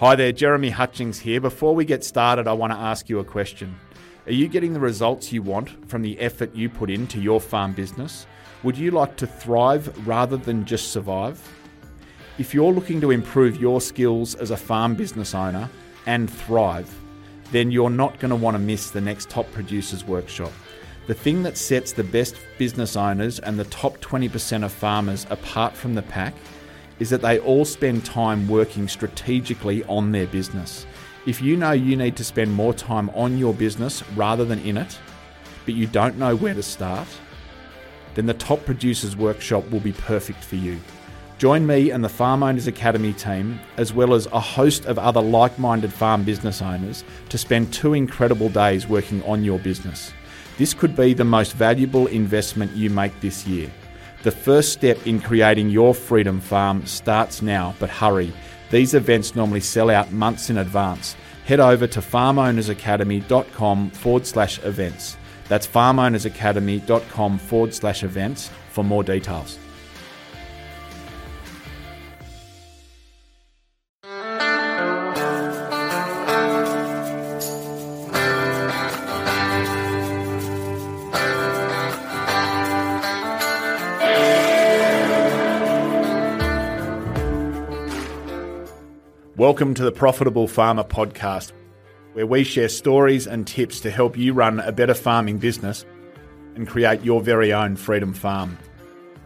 Hi there, Jeremy Hutchings here. Before we get started, I want to ask you a question. Are you getting the results you want from the effort you put into your farm business? Would you like to thrive rather than just survive? If you're looking to improve your skills as a farm business owner and thrive, then you're not going to want to miss the next Top Producers Workshop. The thing that sets the best business owners and the top 20% of farmers apart from the pack is that they all spend time working strategically on their business. If you know you need to spend more time on your business rather than in it, but you don't know where to start, then the Top Producers Workshop will be perfect for you. Join me and the Farm Owners Academy team, as well as a host of other like minded farm business owners, to spend two incredible days working on your business. This could be the most valuable investment you make this year. The first step in creating your freedom farm starts now, but hurry. These events normally sell out months in advance. Head over to farmownersacademy.com forward slash events. That's farmownersacademy.com forward slash events for more details. Welcome to the Profitable Farmer Podcast, where we share stories and tips to help you run a better farming business and create your very own freedom farm.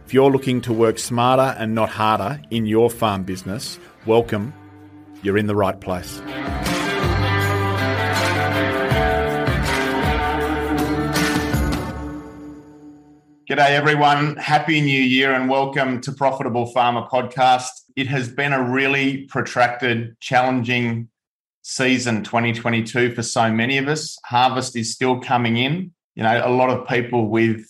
If you're looking to work smarter and not harder in your farm business, welcome. You're in the right place. G'day, everyone. Happy New Year and welcome to Profitable Farmer Podcast. It has been a really protracted, challenging season 2022 for so many of us. Harvest is still coming in. You know, a lot of people with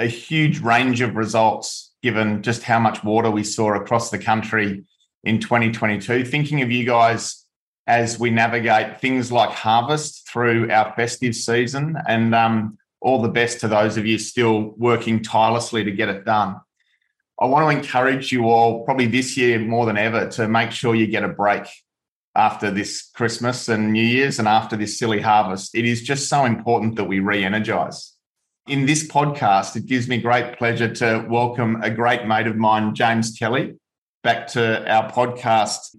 a huge range of results given just how much water we saw across the country in 2022. Thinking of you guys as we navigate things like harvest through our festive season and um, all the best to those of you still working tirelessly to get it done. I want to encourage you all, probably this year more than ever, to make sure you get a break after this Christmas and New Year's and after this silly harvest. It is just so important that we re energize. In this podcast, it gives me great pleasure to welcome a great mate of mine, James Kelly, back to our podcast.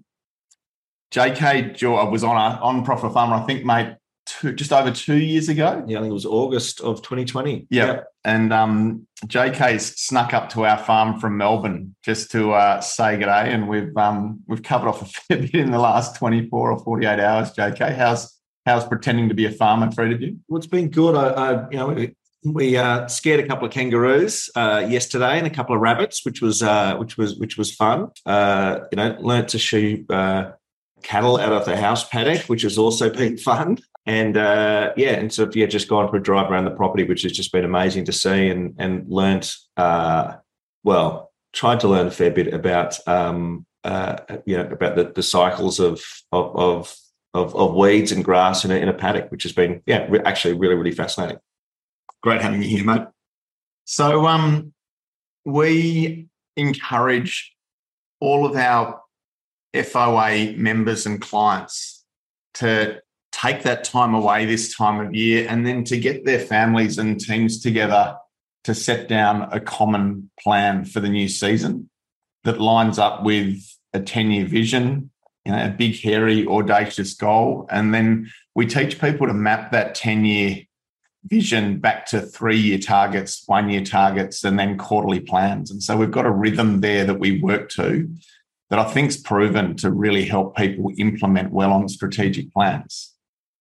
JK was on, a, on Profit Farmer, I think, mate, two, just over two years ago. Yeah, I think it was August of 2020. Yeah. yeah. And um, JK's snuck up to our farm from Melbourne just to uh, say good day. And we've um, we've covered off a fair bit in the last 24 or 48 hours, JK. How's how's pretending to be a farmer treated you? Well, it's been good. I, I you know, we, we uh, scared a couple of kangaroos uh, yesterday and a couple of rabbits, which was uh, which was which was fun. Uh, you know, learnt to shoot uh, cattle out of the house paddock, which has also been fun and uh, yeah, and so yeah, just gone for a drive around the property, which has just been amazing to see, and and learnt uh, well, tried to learn a fair bit about um, uh, you know about the, the cycles of of of, of weeds and grass in a, in a paddock, which has been yeah re- actually really really fascinating. Great having you here, mate. So um, we encourage all of our FOA members and clients to take that time away this time of year and then to get their families and teams together to set down a common plan for the new season that lines up with a 10 year vision, you know, a big, hairy, audacious goal. And then we teach people to map that 10 year vision back to three year targets, one year targets, and then quarterly plans. And so we've got a rhythm there that we work to that I think's proven to really help people implement well on strategic plans.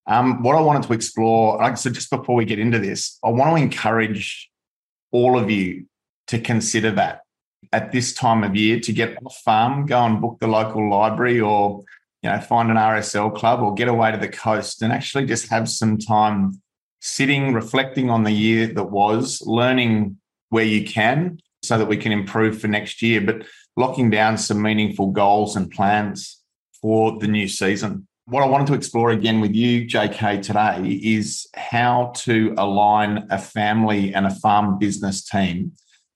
Um, what I wanted to explore, like said, just before we get into this, I want to encourage all of you to consider that at this time of year to get off farm, go and book the local library or you know find an RSL club or get away to the coast and actually just have some time sitting, reflecting on the year that was, learning where you can so that we can improve for next year, but locking down some meaningful goals and plans for the new season what I wanted to explore again with you, JK, today is how to align a family and a farm business team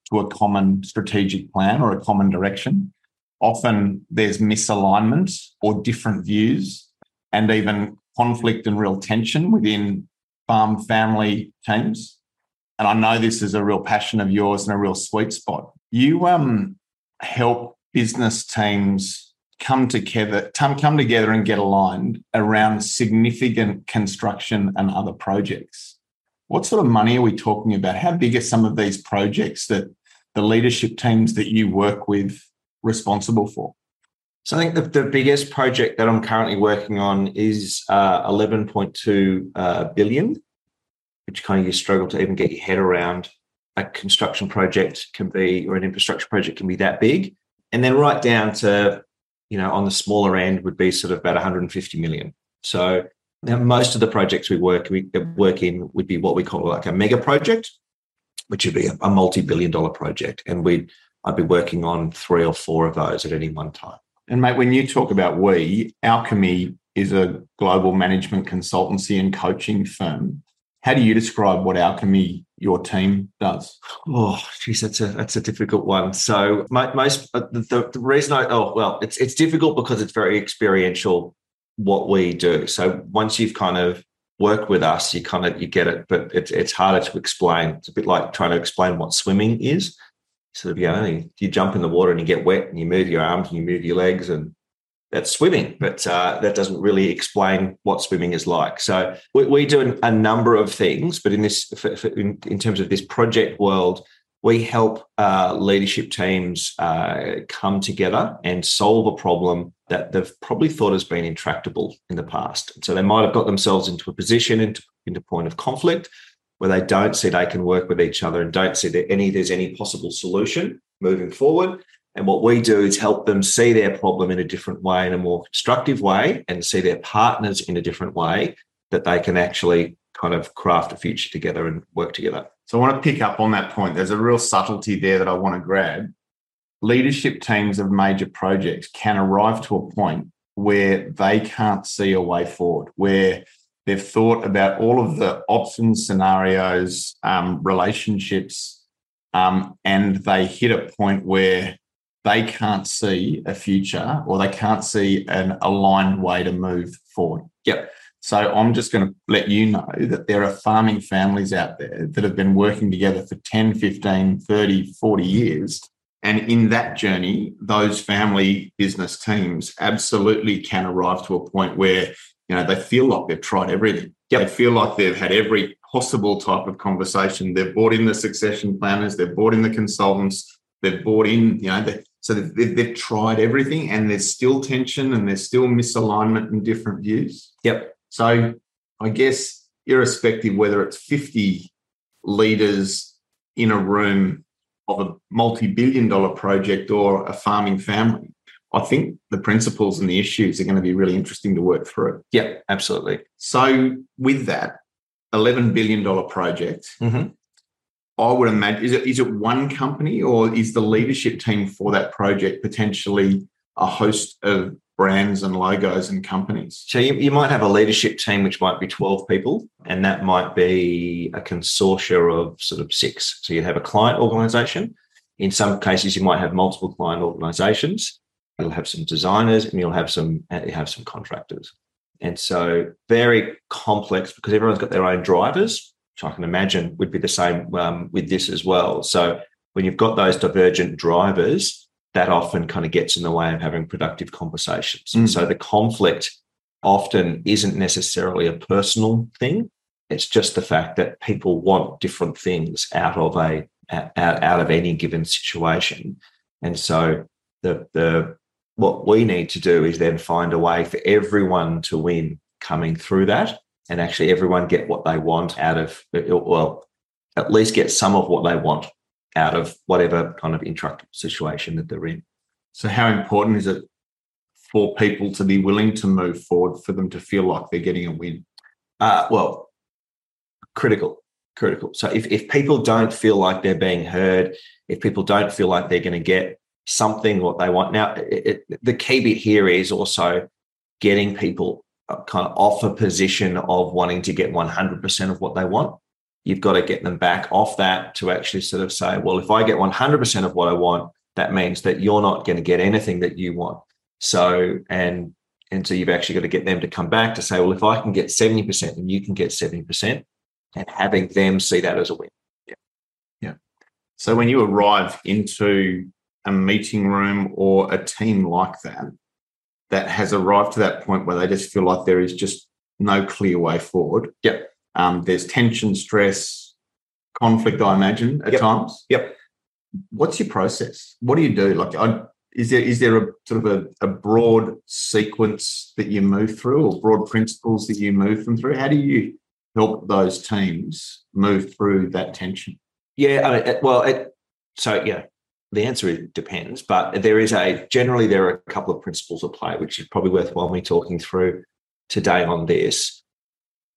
to a common strategic plan or a common direction. often there's misalignment or different views and even conflict and real tension within farm family teams. And I know this is a real passion of yours and a real sweet spot. You um, help business teams come together, come, come together and get aligned around significant construction and other projects. What sort of money are we talking about? How big are some of these projects that the leadership teams that you work with responsible for? So I think the, the biggest project that I'm currently working on is uh, 11.2 uh, billion, which kind of you struggle to even get your head around. A construction project can be, or an infrastructure project can be that big, and then right down to, you know, on the smaller end would be sort of about 150 million. So now most of the projects we work we mm. work in would be what we call like a mega project, which would be a, a multi-billion dollar project, and we I'd be working on three or four of those at any one time. And mate, when you talk about we, Alchemy is a global management consultancy and coaching firm. How do you describe what Alchemy, your team, does? Oh, geez, that's a that's a difficult one. So most uh, the, the reason I oh well, it's it's difficult because it's very experiential what we do. So once you've kind of worked with us, you kind of you get it, but it's it's harder to explain. It's a bit like trying to explain what swimming is of you know you jump in the water and you get wet and you move your arms and you move your legs and that's swimming but uh, that doesn't really explain what swimming is like so we, we do a number of things but in this for, for, in, in, terms of this project world we help uh, leadership teams uh, come together and solve a problem that they've probably thought has been intractable in the past so they might have got themselves into a position into, into point of conflict where they don't see they can work with each other and don't see that any there's any possible solution moving forward. And what we do is help them see their problem in a different way, in a more constructive way, and see their partners in a different way that they can actually kind of craft a future together and work together. So I want to pick up on that point. There's a real subtlety there that I want to grab. Leadership teams of major projects can arrive to a point where they can't see a way forward, where They've thought about all of the options, scenarios, um, relationships, um, and they hit a point where they can't see a future or they can't see an aligned way to move forward. Yep. So I'm just going to let you know that there are farming families out there that have been working together for 10, 15, 30, 40 years. And in that journey, those family business teams absolutely can arrive to a point where you know, they feel like they've tried everything. Yep. They feel like they've had every possible type of conversation. They've brought in the succession planners, they've brought in the consultants, they've brought in, you know, so they've, they've tried everything and there's still tension and there's still misalignment and different views. Yep. So I guess, irrespective whether it's 50 leaders in a room of a multi billion dollar project or a farming family, I think the principles and the issues are going to be really interesting to work through. Yep, absolutely. So, with that $11 billion project, mm-hmm. I would imagine is it is it one company or is the leadership team for that project potentially a host of brands and logos and companies? So you, you might have a leadership team which might be 12 people, and that might be a consortia of sort of six. So you'd have a client organization. In some cases, you might have multiple client organizations you'll have some designers and you'll have some you have some contractors and so very complex because everyone's got their own drivers which i can imagine would be the same um, with this as well. So when you've got those divergent drivers that often kind of gets in the way of having productive conversations. Mm. so the conflict often isn't necessarily a personal thing. It's just the fact that people want different things out of a out, out of any given situation. And so the the what we need to do is then find a way for everyone to win coming through that and actually everyone get what they want out of well at least get some of what they want out of whatever kind of intractable situation that they're in so how important is it for people to be willing to move forward for them to feel like they're getting a win uh, well critical critical so if, if people don't feel like they're being heard if people don't feel like they're going to get something what they want. Now, it, it, the key bit here is also getting people Uh, kind of off a position of wanting to get 100% of what they want. You've got to get them back off that to actually sort of say, well, if I get 100% of what I want, that means that you're not going to get anything that you want. So, and and so you've actually got to get them to come back to say, well, if I can get 70% and you can get 70%, and having them see that as a win. Yeah. Yeah. So when you arrive into a meeting room or a team like that, that has arrived to that point where they just feel like there is just no clear way forward. Yep. Um, there's tension, stress, conflict, I imagine, at yep. times. Yep. What's your process? What do you do? Like, I, is there is there a sort of a, a, broad sequence that you move through, or broad principles that you move them through? How do you help those teams move through that tension? Yeah, I mean, well, it, so yeah, the answer is depends, but there is a generally there are a couple of principles at play, which is probably worthwhile me talking through today on this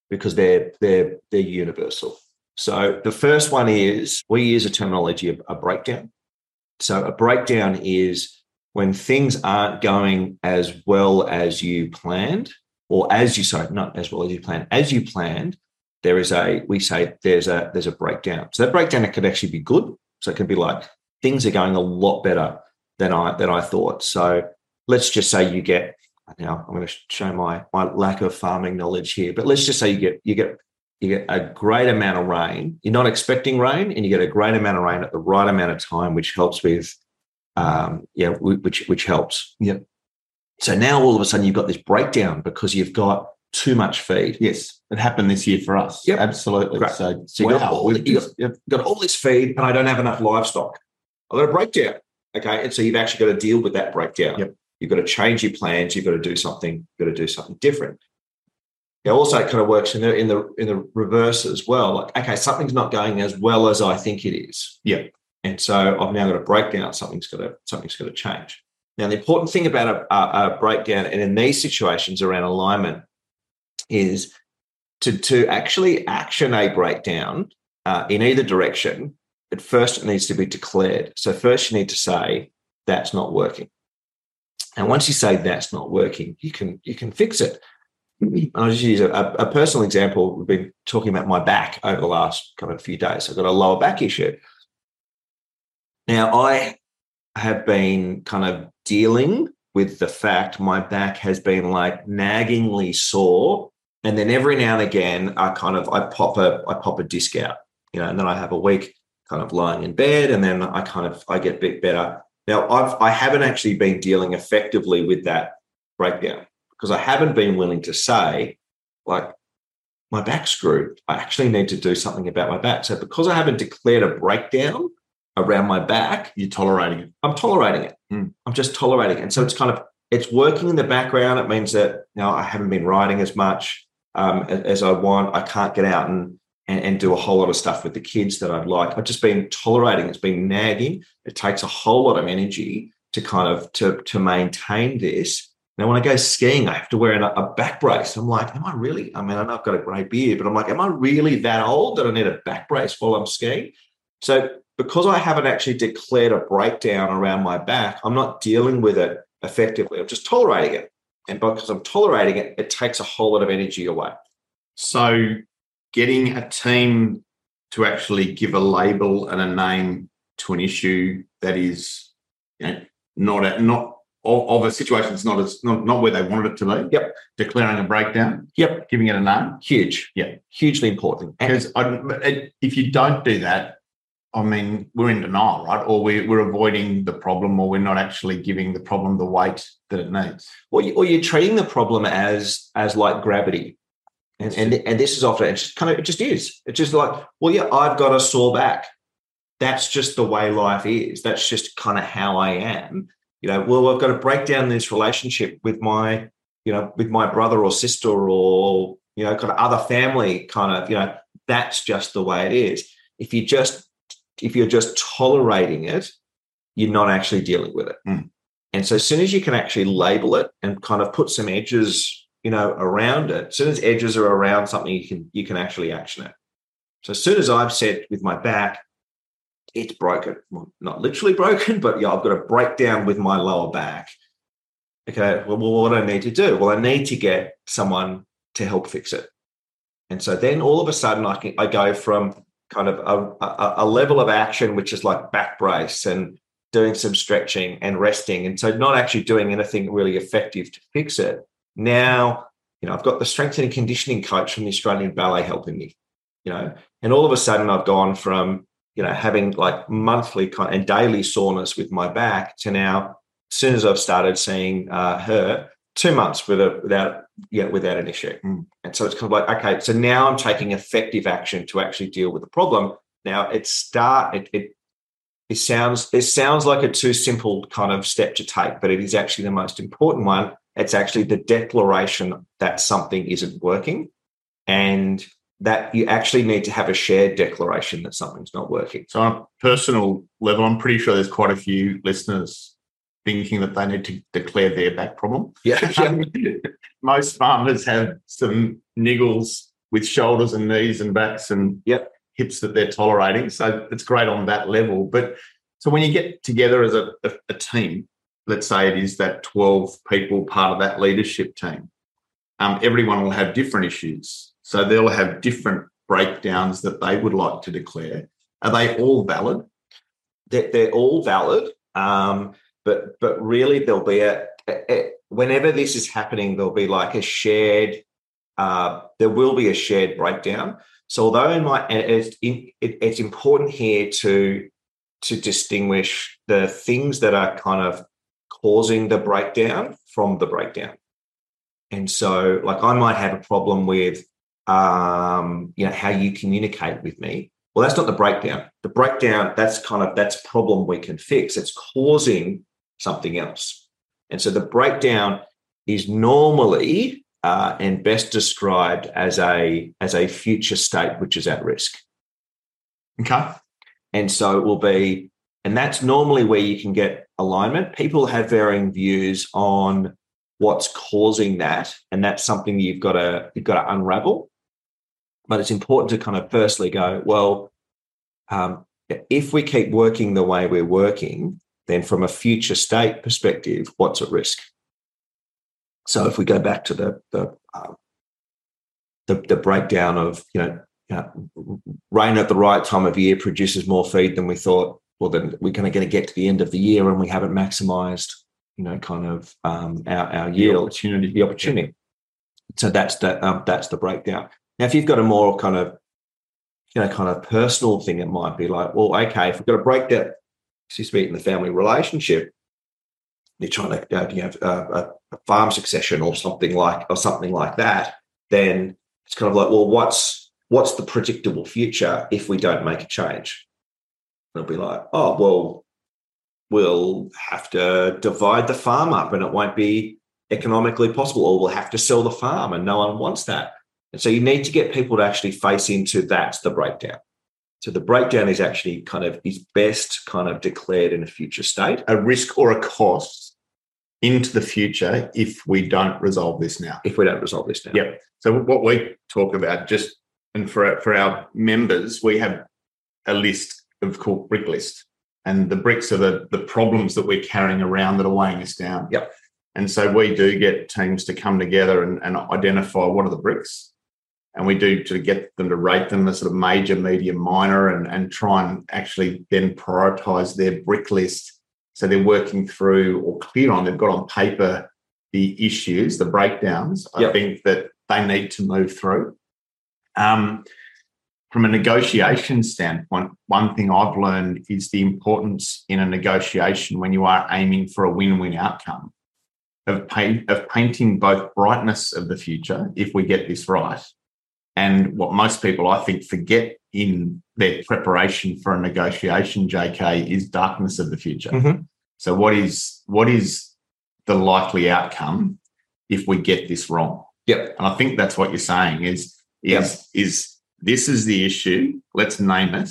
because they're they're they're universal. So the first one is we use a terminology of a breakdown. So a breakdown is when things aren't going as well as you planned, or as you sorry, not as well as you planned, as you planned, there is a we say there's a there's a breakdown. So that breakdown it could actually be good. So it could be like things are going a lot better than I than I thought. So let's just say you get now I'm going to show my my lack of farming knowledge here, but let's just say you get you get you get a great amount of rain. You're not expecting rain, and you get a great amount of rain at the right amount of time, which helps with um, yeah, which which helps. Yep. So now all of a sudden you've got this breakdown because you've got too much feed. Yes, it happened this year for us. Yep. absolutely. Great. So, so you wow, got, all, you got, you've got all this feed, and I don't have enough livestock. I've got a breakdown. Okay, and so you've actually got to deal with that breakdown. Yep. You've got to change your plans. You've got to do something. You've got to do something different. It also it kind of works in the in the in the reverse as well. Like, okay, something's not going as well as I think it is. Yeah. And so I've now got a breakdown. Something's got to something's got to change. Now, the important thing about a, a, a breakdown, and in these situations around alignment, is to to actually action a breakdown uh, in either direction. At first, it needs to be declared. So first, you need to say that's not working. And once you say that's not working, you can you can fix it. I'll just use a, a, personal example. We've been talking about my back over the last kind of few days. I've got a lower back issue. Now, I have been kind of dealing with the fact my back has been like naggingly sore. And then every now and again, I kind of I pop a I pop a disc out, you know, and then I have a week kind of lying in bed, and then I kind of I get a bit better. Now I've I haven't actually been dealing effectively with that breakdown because I haven't been willing to say, like, my back's screwed. I actually need to do something about my back. So because I haven't declared a breakdown, around my back, you're tolerating it. I'm tolerating it. Mm. I'm just tolerating it. And so it's kind of it's working in the background. It means that now I haven't been writing as much um, as I want. I can't get out and, and, and do a whole lot of stuff with the kids that I'd like. I've just been tolerating. It's been nagging. It takes a whole lot of energy to kind of to to maintain this. Now, when I go skiing, I have to wear a back brace. I'm like, am I really? I mean, I know I've got a grey beard, but I'm like, am I really that old that I need a back brace while I'm skiing? So because I haven't actually declared a breakdown around my back, I'm not dealing with it effectively. I'm just tolerating it. And because I'm tolerating it, it takes a whole lot of energy away. So, getting a team to actually give a label and a name to an issue that is you know, not not of, of a situation that's not as not, not where they wanted it to be. Yep. Declaring a breakdown. Yep. Giving it a name. Huge. Yeah. Hugely important. Because if you don't do that, I mean, we're in denial, right? Or we, we're avoiding the problem, or we're not actually giving the problem the weight that it needs. Or, you, or you're treating the problem as as like gravity, and and and this is often it's just kind of it just is. It's just like, well, yeah, I've got a sore back. That's just the way life is. That's just kind of how I am. You know, well, I've got to break down this relationship with my, you know, with my brother or sister or you know, kind of other family. Kind of, you know, that's just the way it is. If you just if you're just tolerating it, you're not actually dealing with it. Mm. And so as soon as you can actually label it and kind of put some edges, you know, around it, as soon as edges are around something, you can you can actually action it. So as soon as I've said with my back, it's broken. Well, not literally broken, but yeah, I've got a breakdown with my lower back. Okay, well, what do I need to do? Well, I need to get someone to help fix it. And so then all of a sudden I can I go from kind of a, a, a, level of action which is like back brace and doing some stretching and resting. And so not actually doing anything really effective to fix it. Now, you know, I've got the strength and conditioning coach from the Australian Ballet helping me, you know, and all of a sudden I've gone from, you know, having like monthly kind and daily soreness with my back to now, as soon as I've started seeing uh, her, two months with a, without yeah, without an issue. Mm. And so it's kind of like, okay, so now I'm taking effective action to actually deal with the problem. Now it start it, it it sounds it sounds like a too simple kind of step to take, but it is actually the most important one. It's actually the declaration that something isn't working, and that you actually need to have a shared declaration that something's not working. So, on a personal level, I'm pretty sure there's quite a few listeners thinking that they need to declare their back problem. Yeah. Um, most farmers have some niggles with shoulders and knees and backs and yep. hips that they're tolerating. So it's great on that level. But so when you get together as a, a, a team, let's say it is that 12 people part of that leadership team, um, everyone will have different issues. So they'll have different breakdowns that they would like to declare. Are they all valid? They're, they're all valid. Um, but but really there'll be a, a, a, whenever this is happening there'll be like a shared uh, there will be a shared breakdown so although in my it's, it, it's important here to to distinguish the things that are kind of causing the breakdown from the breakdown and so like i might have a problem with um you know how you communicate with me well that's not the breakdown the breakdown that's kind of that's problem we can fix it's causing something else. And so the breakdown is normally uh, and best described as a as a future state which is at risk. Okay. And so it will be, and that's normally where you can get alignment. People have varying views on what's causing that, and that's something you've got to you've got to unravel. But it's important to kind of firstly go, well, um, if we keep working the way we're working, then from a future state perspective, what's at risk? So if we go back to the the uh, the, the, breakdown of you know, you know, rain at the right time of year produces more feed than we thought. Well, then we're going to get to the end of the year and we haven't maximised, you know, kind of um, our our yield, the opportunity. The opportunity. So that's the um, that's the breakdown. Now, if you've got a more kind of you know, kind of personal thing, it might be like, well, okay, if we've got to break that excuse me, in the family relationship, you're trying to uh, you have uh, a farm succession or something like or something like that, then it's kind of like, well, what's what's the predictable future if we don't make a change? It'll be like, oh, well, we'll have to divide the farm up and it won't be economically possible, or we'll have to sell the farm and no one wants that. And so you need to get people to actually face into that's the breakdown. So the breakdown is actually kind of is best kind of declared in a future state. A risk or a cost into the future if we don't resolve this now. If we don't resolve this now. Yep. So what we talk about just and for for our members, we have a list of called brick list. And the bricks are the, the problems that we're carrying around that are weighing us down. Yep. And so we do get teams to come together and, and identify what are the bricks and we do to get them to rate them as sort of major, medium, minor, and, and try and actually then prioritize their brick list. So they're working through or clear on, they've got on paper the issues, the breakdowns, yep. I think that they need to move through. Um, from a negotiation standpoint, one thing I've learned is the importance in a negotiation when you are aiming for a win win outcome of, paint, of painting both brightness of the future, if we get this right, and what most people, I think, forget in their preparation for a negotiation, JK, is darkness of the future. Mm-hmm. So, what is what is the likely outcome if we get this wrong? Yep. And I think that's what you're saying is is yep. is this is the issue. Let's name it,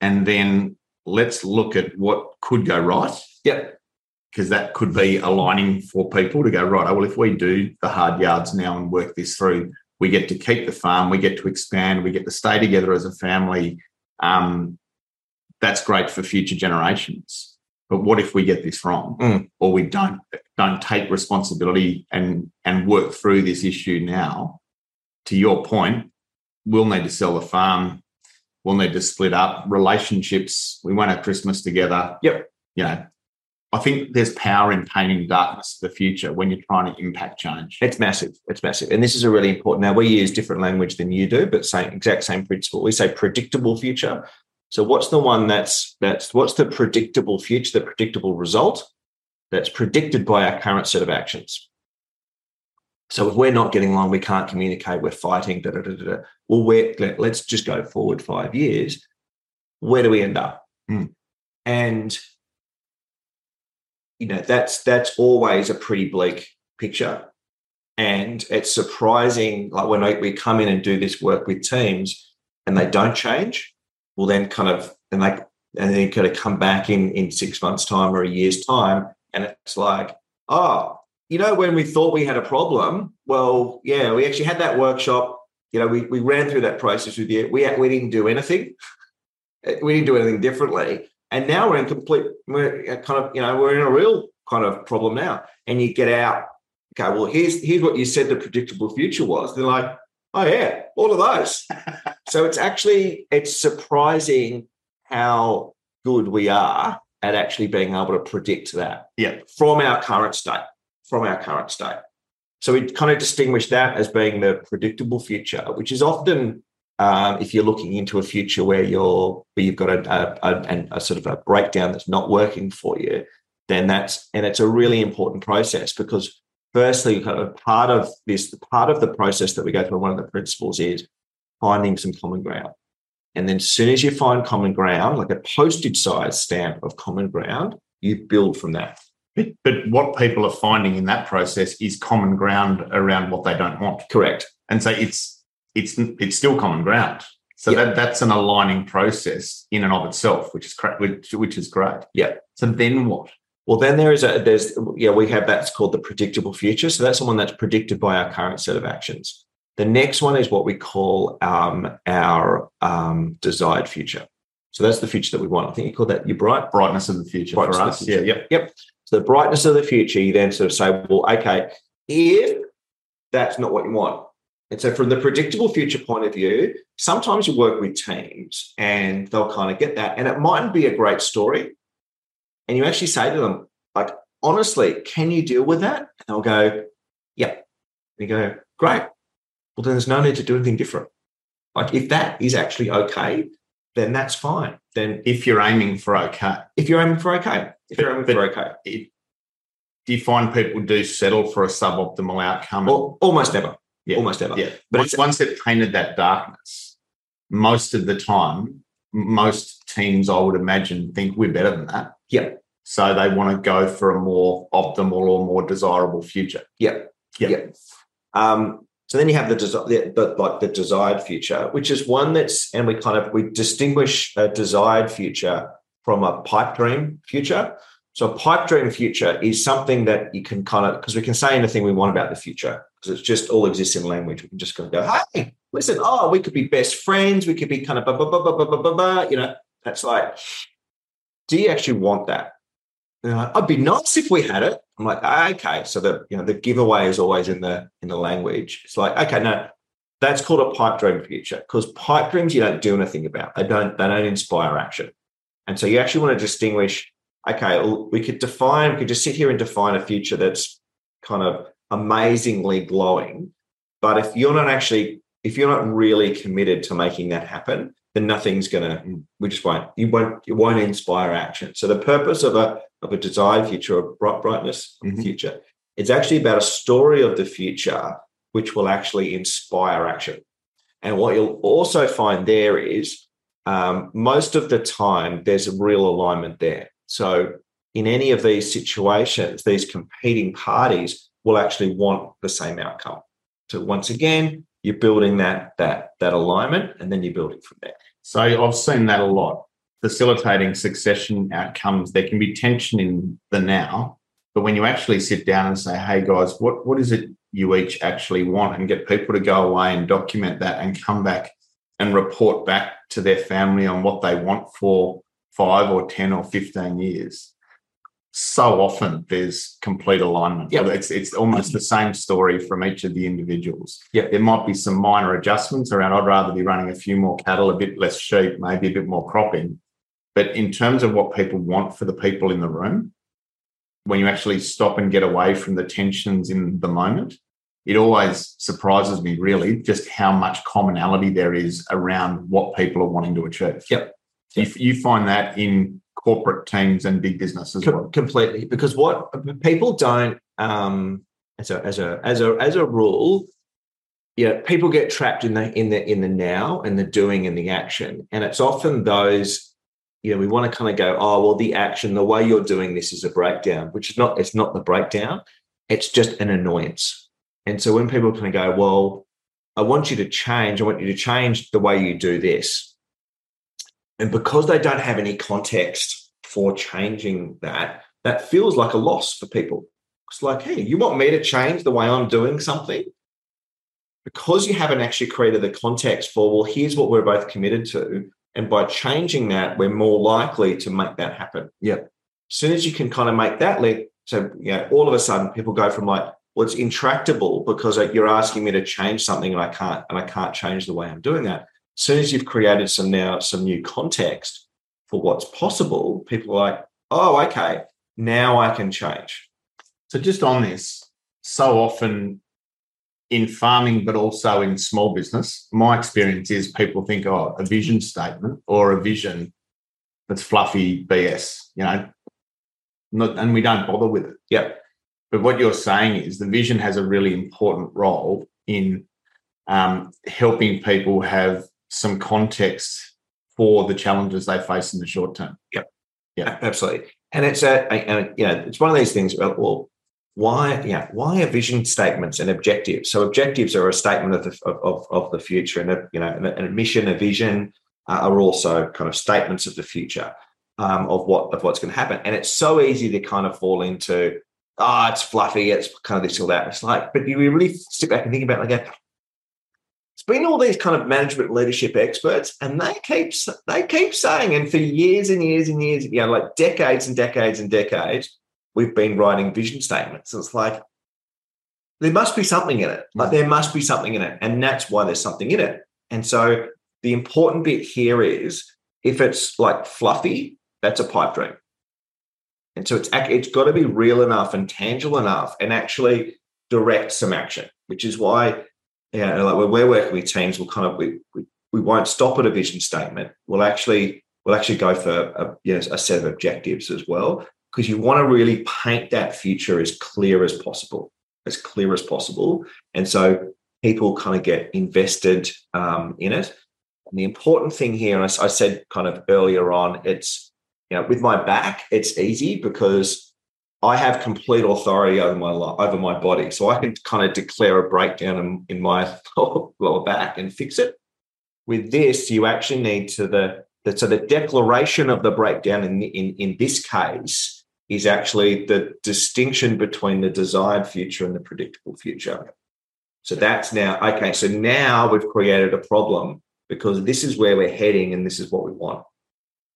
and then let's look at what could go right. Yep. Because that could be aligning for people to go right. Oh, well, if we do the hard yards now and work this through, we get to keep the farm, we get to expand, we get to stay together as a family. Um, that's great for future generations. But what if we get this wrong, mm. or we don't don't take responsibility and and work through this issue now? To your point, we'll need to sell the farm. We'll need to split up relationships. We won't have Christmas together. Yep. you know, I think there's power in painting darkness for the future when you're trying to impact change. It's massive. It's massive. And this is a really important. Now we use different language than you do, but same exact same principle. We say predictable future. So what's the one that's that's what's the predictable future, the predictable result that's predicted by our current set of actions? So if we're not getting along, we can't communicate, we're fighting, da, da, da, da. well, we're, let, us just go forward five years. Where do we end up? Hmm. And you know that's that's always a pretty bleak picture and it's surprising like when we come in and do this work with teams and they don't change well then kind of and they and then kind of come back in in six months time or a year's time and it's like oh you know when we thought we had a problem well yeah we actually had that workshop you know we, we ran through that process with you we, we didn't do anything we didn't do anything differently and now we're in complete, we're uh, kind of, you know, we're in a real kind of problem now. And you get out, okay, well, here's here's what you said the predictable future was. They're like, oh yeah, all of those. so it's actually it's surprising how good we are at actually being able to predict that. Yeah. From our current state. From our current state. So we kind of distinguish that as being the predictable future, which is often um, if you're looking into a future where you're where you've got a, a, a, a, sort of a breakdown that's not working for you, then that's and it's a really important process because firstly, kind of part of this part of the process that we go through. One of the principles is finding some common ground, and then as soon as you find common ground, like a postage size stamp of common ground, you build from that. But, but what people are finding in that process is common ground around what they don't want. Correct. And so it's it's it's still common ground. So yep. that that's an aligning process in and of itself, which is which, which is great. Yeah. So then what? Well, then there is a there's yeah we have that's called the predictable future. So that's the one that's predicted by our current set of actions. The next one is what we call um, our um, desired future. So that's the future that we want. I think you call that your bright brightness of the future brightness for us. Yeah. Yep. Yep. So the brightness of the future, you then sort of say, well, okay, if that's not what you want, and so, from the predictable future point of view, sometimes you work with teams and they'll kind of get that. And it mightn't be a great story. And you actually say to them, like, honestly, can you deal with that? And they'll go, yeah. And you go, great. Well, then there's no need to do anything different. Like, if that is actually okay, then that's fine. Then, if you're aiming for okay, if you're aiming for okay, if but, you're for okay, it, do you find people do settle for a suboptimal outcome? Well, almost never yeah. almost ever. Yeah. But once, once they've painted that darkness, most of the time, most teams, I would imagine, think we're better than that. Yeah. So they want to go for a more optimal or more desirable future. Yeah. Yeah. yeah. Um, so then you have the, desi- the, the like the desired future, which is one that's, and we kind of we distinguish a desired future from a pipe dream future. So a pipe dream future is something that you can kind of because we can say anything we want about the future because it's just all exists in language. We can just kind of go, hey, listen, oh, we could be best friends. We could be kind of blah, blah, blah, blah, blah, blah, blah. You know, that's like, do you actually want that? Like, I'd be nice if we had it. I'm like, ah, okay. So the you know the giveaway is always in the in the language. It's like, okay, no, that's called a pipe dream future because pipe dreams you don't do anything about. They don't they don't inspire action. And so you actually want to distinguish. Okay, we could define. We could just sit here and define a future that's kind of amazingly glowing. But if you're not actually, if you're not really committed to making that happen, then nothing's gonna. We just won't. You won't. You won't inspire action. So the purpose of a of a desired future, of bright brightness of mm-hmm. the future, it's actually about a story of the future which will actually inspire action. And what you'll also find there is um, most of the time there's a real alignment there. So in any of these situations, these competing parties will actually want the same outcome. So once again, you're building that that that alignment, and then you're building from there. So I've seen that a lot. Facilitating succession outcomes, there can be tension in the now, but when you actually sit down and say, "Hey guys, what what is it you each actually want?" and get people to go away and document that and come back and report back to their family on what they want for five or ten or fifteen years, so often there's complete alignment. Yep. It's it's almost the same story from each of the individuals. Yeah. There might be some minor adjustments around I'd rather be running a few more cattle, a bit less sheep, maybe a bit more cropping. But in terms of what people want for the people in the room, when you actually stop and get away from the tensions in the moment, it always surprises me really just how much commonality there is around what people are wanting to achieve. Yep. You, you find that in corporate teams and big businesses, Com- well. Completely, because what people don't, um, as a as a as a as a rule, yeah, people get trapped in the in the in the now and the doing and the action, and it's often those. You know, we want to kind of go, oh well, the action, the way you're doing this is a breakdown, which is not. It's not the breakdown. It's just an annoyance. And so when people kind of go, well, I want you to change. I want you to change the way you do this. And because they don't have any context for changing that, that feels like a loss for people. It's like, hey, you want me to change the way I'm doing something? Because you haven't actually created the context for, well, here's what we're both committed to. And by changing that, we're more likely to make that happen. Yeah. As soon as you can kind of make that link, so you know, all of a sudden people go from like, well, it's intractable because you're asking me to change something and I can't, and I can't change the way I'm doing that. As soon as you've created some now some new context for what's possible, people are like, oh, okay, now I can change. So just on this, so often in farming, but also in small business, my experience is people think, oh, a vision statement or a vision that's fluffy BS, you know, not, and we don't bother with it. Yep. But what you're saying is the vision has a really important role in um, helping people have some context for the challenges they face in the short term. Yep. Yeah, absolutely. And it's a, and you know, it's one of these things about well, why, yeah, why are vision statements and objectives? So objectives are a statement of the of, of the future, and a, you know, a, mission, a vision uh, are also kind of statements of the future um, of what of what's going to happen. And it's so easy to kind of fall into oh, it's fluffy, it's kind of this or that. It's like, but you really sit back and think about it, it's been all these kind of management leadership experts, and they keep they keep saying, and for years and years and years, you know, like decades and decades and decades, we've been writing vision statements. It's like there must be something in it. Like there must be something in it, and that's why there's something in it. And so the important bit here is if it's like fluffy, that's a pipe dream. And so it's it's got to be real enough and tangible enough and actually direct some action, which is why know, like when we're working with teams, we'll kind of we, we, we won't stop at a vision statement. We'll actually we'll actually go for a, you know, a set of objectives as well because you want to really paint that future as clear as possible, as clear as possible, and so people kind of get invested um, in it. And the important thing here, and I, I said kind of earlier on, it's know, with my back, it's easy because I have complete authority over my over my body, so I can kind of declare a breakdown in, in my lower back and fix it. With this, you actually need to the, the so the declaration of the breakdown in, in in this case is actually the distinction between the desired future and the predictable future. So that's now okay. So now we've created a problem because this is where we're heading and this is what we want.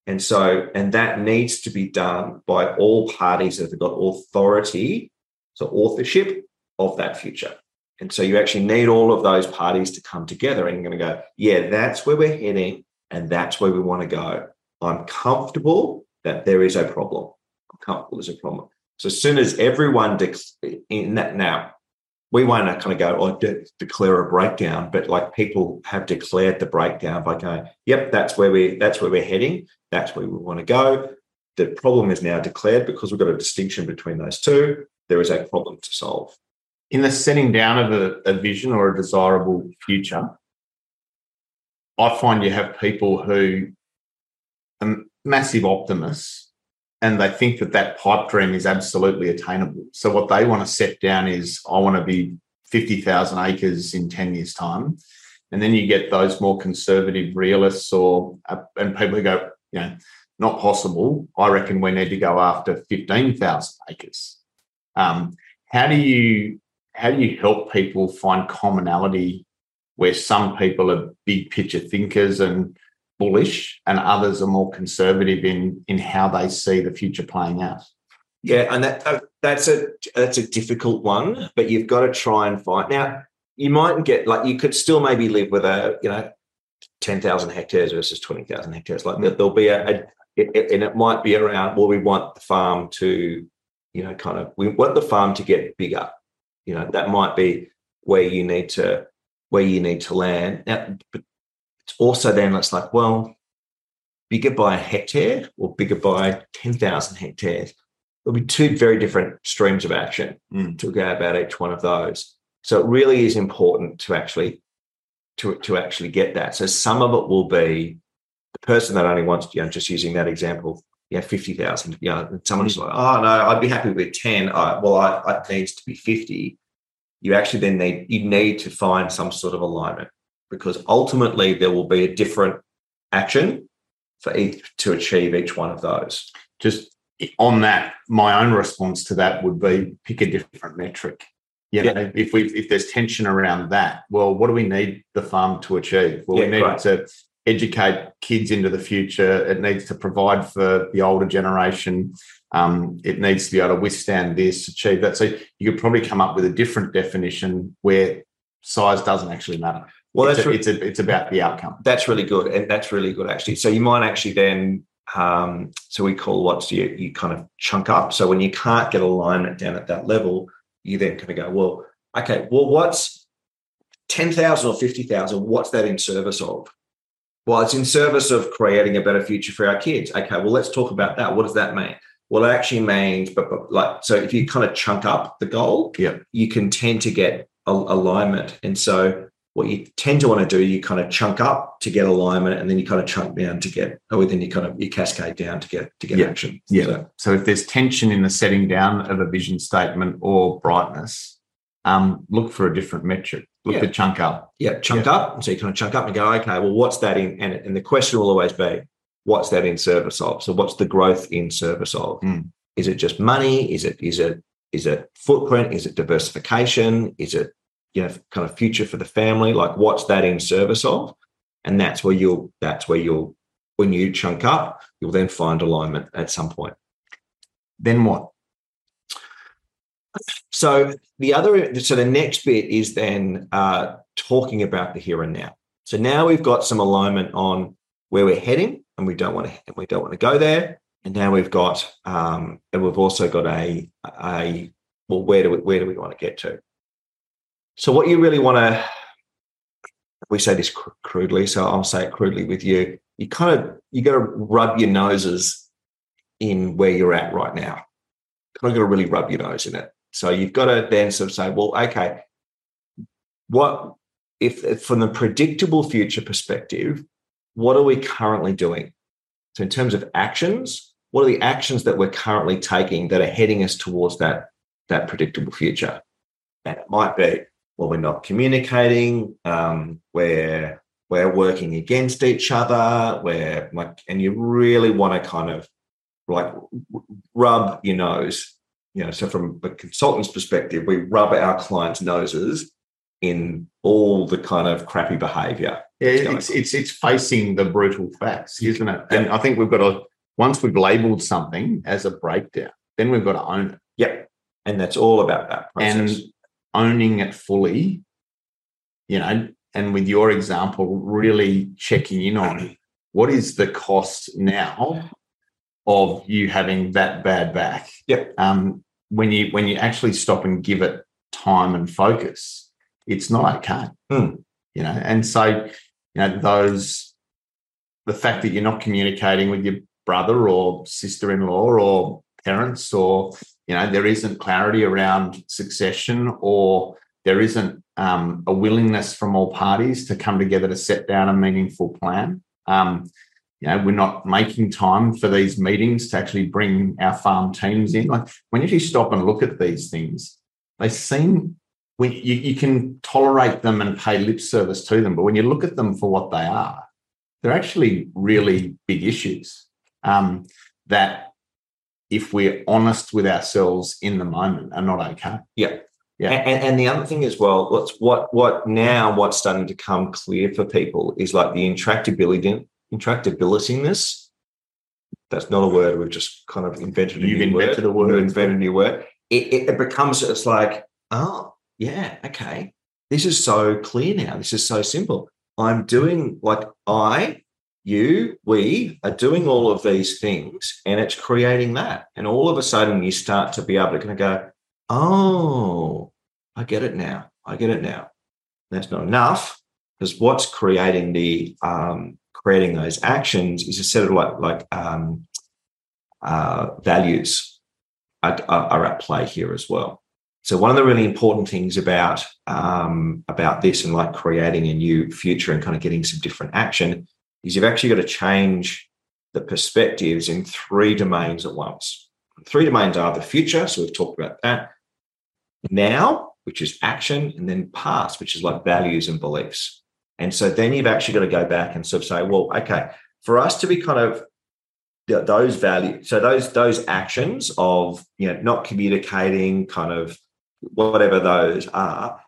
And so, and that needs to be done by all parties that have got authority, so authorship of that future. And so you actually need all of those parties to come together and you're going to go, yeah, that's where we're heading and that's where we want to go. I'm comfortable that there is a problem. I'm comfortable there's a problem. So as soon as everyone de- in that now, we won't kind of go or oh, de- declare a breakdown, but like people have declared the breakdown by going, "Yep, that's where we that's where we're heading. That's where we want to go." The problem is now declared because we've got a distinction between those two. There is a problem to solve. In the setting down of a, a vision or a desirable future, I find you have people who are massive optimists and they think that that pipe dream is absolutely attainable. So what they want to set down is, I want to be 50,000 acres in 10 years time. And then you get those more conservative realists or, uh, and people who go, you know, not possible. I reckon we need to go after 15,000 acres. Um, how do you, how do you help people find commonality where some people are big picture thinkers and bullish and others are more conservative in in how they see the future playing out. Yeah, and that that's a that's a difficult one, but you've got to try and find now. You mightn't get like you could still maybe live with a you know ten thousand hectares versus twenty thousand hectares. Like there'll be a, a it, and it might be around well we want the farm to you know kind of we want the farm to get bigger you know that might be where you need to where you need to land now but also then it's like well bigger by a hectare or bigger by 10,000 hectares there'll be two very different streams of action Mm. to go about each one of those so it really is important to actually to, to actually get that so some of it will be the person that only wants, you know, just using that example, yeah, 50,000, you know, someone's like, oh, no, I'd be happy with 10. I, well, I, I, it needs to be 50. You actually then need, you need to find some sort of alignment because ultimately there will be a different action for each to achieve each one of those. Just on that, my own response to that would be pick a different metric. You Yeah. if we if there's tension around that, well, what do we need the farm to achieve? Well, Yeah, we need right. to educate kids into the future. It needs to provide for the older generation. Um, it needs to be able to withstand this, achieve that. So you could probably come up with a different definition where size doesn't actually matter. Well, it's, that's a, re- it's a, it's about the outcome. that's really good, and that's really good actually. So you might actually then, um, so we call what's you you kind of chunk up. So when you can't get alignment down at that level, you then kind of go, well, okay, well, what's ten thousand or fifty thousand? What's that in service of? Well, it's in service of creating a better future for our kids. Okay, well, let's talk about that. What does that mean? Well, it actually means, but, but like, so if you kind of chunk up the goal, Yeah. you can tend to get a, alignment. And so what you tend to want to do, you kind of chunk up to get alignment, and then you kind of chunk down to get, or then you kind of you cascade down to get to get Yeah. action. Yeah. So, So if there's tension in the setting down of a vision statement or brightness, um, look for a different metric. Look Yeah. to chunk up. yeah, chunk up. So you kind of chunk up and go, okay, well, what's that in? And, and the question will always be, what's that in service of? So what's the growth in service of? Mm. Is it just money? Is it is it is it footprint? Is it diversification? Is it you know kind of future for the family? Like what's that in service of? And that's where you'll that's where you'll when you chunk up, you'll then find alignment at some point. Then what? So the other, so the next bit is then uh, talking about the here and now. So now we've got some alignment on where we're heading, and we don't want to, we don't want to go there. And now we've got, um, and we've also got a, a, well, where do we, where do we want to get to? So what you really want to, we say this cr- crudely, so I'll say it crudely with you. You kind of, you got to rub your noses in where you're at right now. Kind of got to really rub your nose in it. So you've got to then sort of say, well, okay, what if if from the predictable future perspective, what are we currently doing? So in terms of actions, what are the actions that we're currently taking that are heading us towards that that predictable future? And it might be, well, we're not communicating, um, we're we're working against each other, we're like, and you really want to kind of like rub your nose you know, so from a consultant's perspective, we rub our clients' noses in all the kind of crappy behavior. Yeah, It's it's it's facing the brutal facts, isn't it? Yeah. And I think we've got to once we've labelled something as a breakdown, then we've got to own it. Yep. And that's all about that process. And owning it fully, you know, and with your example, really checking in on what is the cost now of you having that bad back. Yep. Um, when you when you actually stop and give it time and focus, it's not okay. Hmm. You know, and so you know those the fact that you're not communicating with your brother or sister-in-law or parents or you know there isn't clarity around succession or there isn't um, a willingness from all parties to come together to set down a meaningful plan. Um, you know we're not making time for these meetings to actually bring our farm teams in. Like when you stop and look at these things they seem when you, you can tolerate them and pay lip service to them but when you look at them for what they are they're actually really big issues. Um, that if we're honest with ourselves in the moment are not okay Yeah. Yeah. And, and the other thing as well, what's what what now what's starting to come clear for people is like the intractability intractabilityness. That's not a word. We've just kind of invented a You've new invented word. a word. We've invented a new word. It, it, it becomes it's like, oh yeah, okay. This is so clear now. This is so simple. I'm doing like I, you, we are doing all of these things and it's creating that. And all of a sudden you start to be able to kind of go, oh, I get it now. I get it now. That's not enough because what's creating the um, creating those actions is a set of like like um, uh, values are, are, at play here as well. So one of the really important things about um, about this and like creating a new future and kind of getting some different action is you've actually got to change the perspectives in three domains at once. Three domains are the future, so we've talked about that. Now, which is action, and then past, which is like values and beliefs. And so then you've actually got to go back and sort of say, well, okay, for us to be kind of those values, so those those actions of you know not communicating, kind of whatever those are,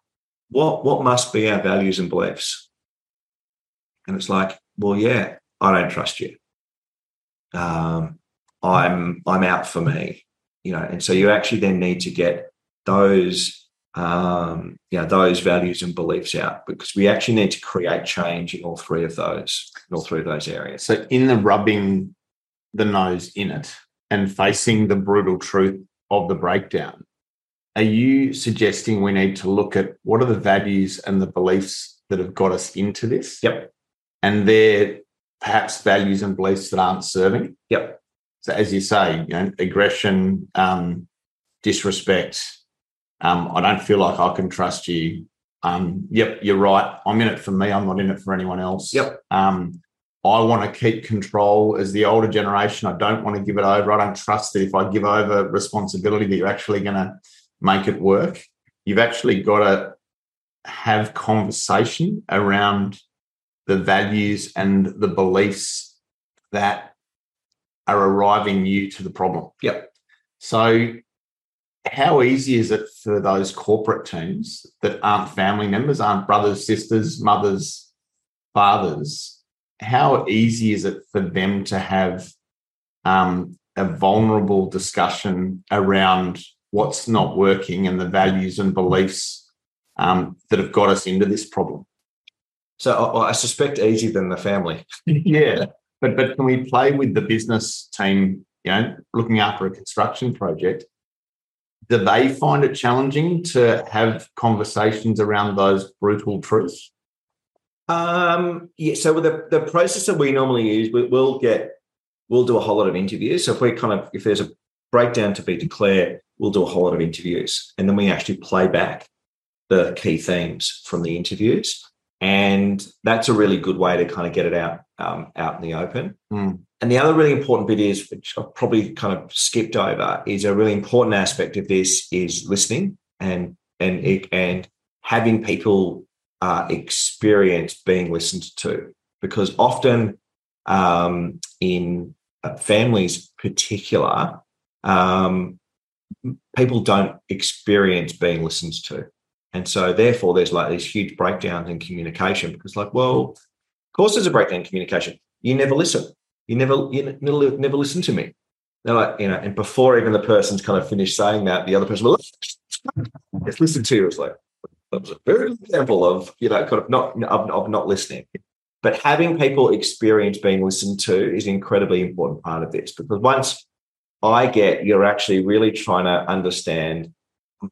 what what must be our values and beliefs? And it's like, well, yeah, I don't trust you. Um, I'm I'm out for me, you know. And so you actually then need to get those um, you know, those values and beliefs out because we actually need to create change in all three of those, in all three of those areas. So, in the rubbing the nose in it and facing the brutal truth of the breakdown, are you suggesting we need to look at what are the values and the beliefs that have got us into this? Yep. And they're perhaps values and beliefs that aren't serving. Yep. So, as you say, you know, aggression, um, disrespect, um, I don't feel like I can trust you. Um, yep, you're right. I'm in it for me. I'm not in it for anyone else. Yep. Um, I want to keep control as the older generation. I don't want to give it over. I don't trust that if I give over responsibility, that you're actually going to make it work. You've actually got to have conversation around the values and the beliefs that are arriving you to the problem. Yep. So how easy is it for those corporate teams that aren't family members, aren't brothers, sisters, mothers, fathers? How easy is it for them to have um, a vulnerable discussion around what's not working and the values and beliefs um, that have got us into this problem? So I suspect easier than the family. yeah, but but can we play with the business team? You know, looking after a construction project do they find it challenging to have conversations around those brutal truths? Um, yeah. So the the process that we normally use, we, will get we'll do a whole lot of interviews. So if we kind of if there's a breakdown to be declared, we'll do a whole lot of interviews, and then we actually play back the key themes from the interviews, and that's a really good way to kind of get it out um, out in the open. Mm. And the other really important bit is, which I've probably kind of skipped over, is a really important aspect of this is listening and and and having people uh, experience being listened to, because often um, in uh, families, particular, um, people don't experience being listened to, and so therefore there's like these huge breakdowns in communication because, like, well, of course, there's a breakdown in communication. You never listen you never you never, never listen to me. They're like, you know, and before even the person's kind of finished saying that, the other person will just listen to you. It's like that was a very example of you know kind of not of, of not listening. But having people experience being listened to is an incredibly important part of this because once I get you're actually really trying to understand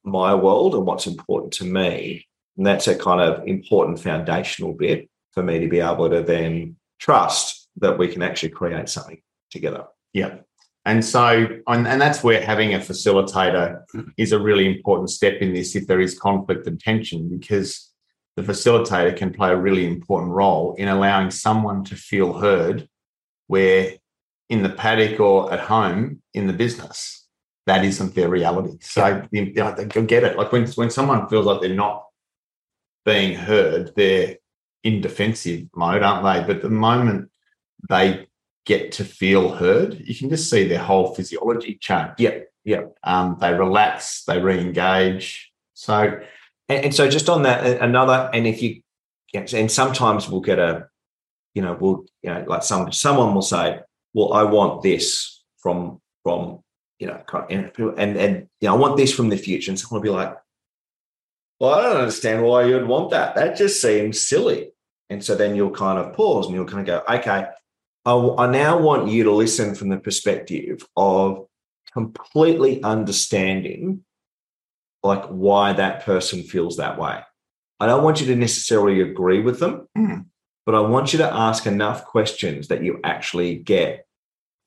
my world and what's important to me. And that's a kind of important foundational bit for me to be able to then trust that we can actually create something together. Yeah. And so, and, and that's where having a facilitator is a really important step in this if there is conflict and tension, because the facilitator can play a really important role in allowing someone to feel heard where in the paddock or at home in the business, that isn't their reality. So you know, they get it. Like when, when someone feels like they're not being heard, they're in defensive mode, aren't they? But the moment they get to feel heard, you can just see their whole physiology change. Yeah, yeah. Um, they relax, they re-engage. So, and, and, so just on that, another, and if you, and sometimes we'll get a, you know, we'll, you know, like some someone will say, well, I want this from from you know, and and, and you know, I want this from the future, and someone will be like, well, I don't understand why you'd want that. That just seems silly. And so then you'll kind of pause and you'll kind of go, okay, I, I now want you to listen from the perspective of completely understanding like why that person feels that way. I don't want you to necessarily agree with them, Mm. but I want you to ask enough questions that you actually get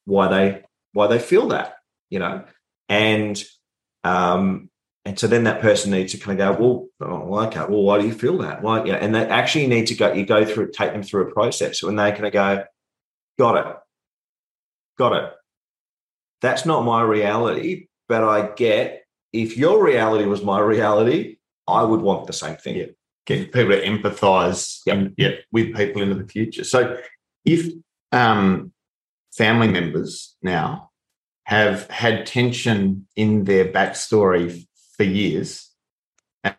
why they why they feel that, you know, and um, and so then that person needs to kind of go, well, oh, okay, well, why do you feel that? Why, yeah, and they actually need to go, you go through, take them through a process, and they kind of go, got it, got it. That's not my reality, but I get if your reality was my reality, I would want the same thing. Yeah. Get people to empathise Yep. yeah, with people into the future. So if um, family members now have had tension in their backstory for years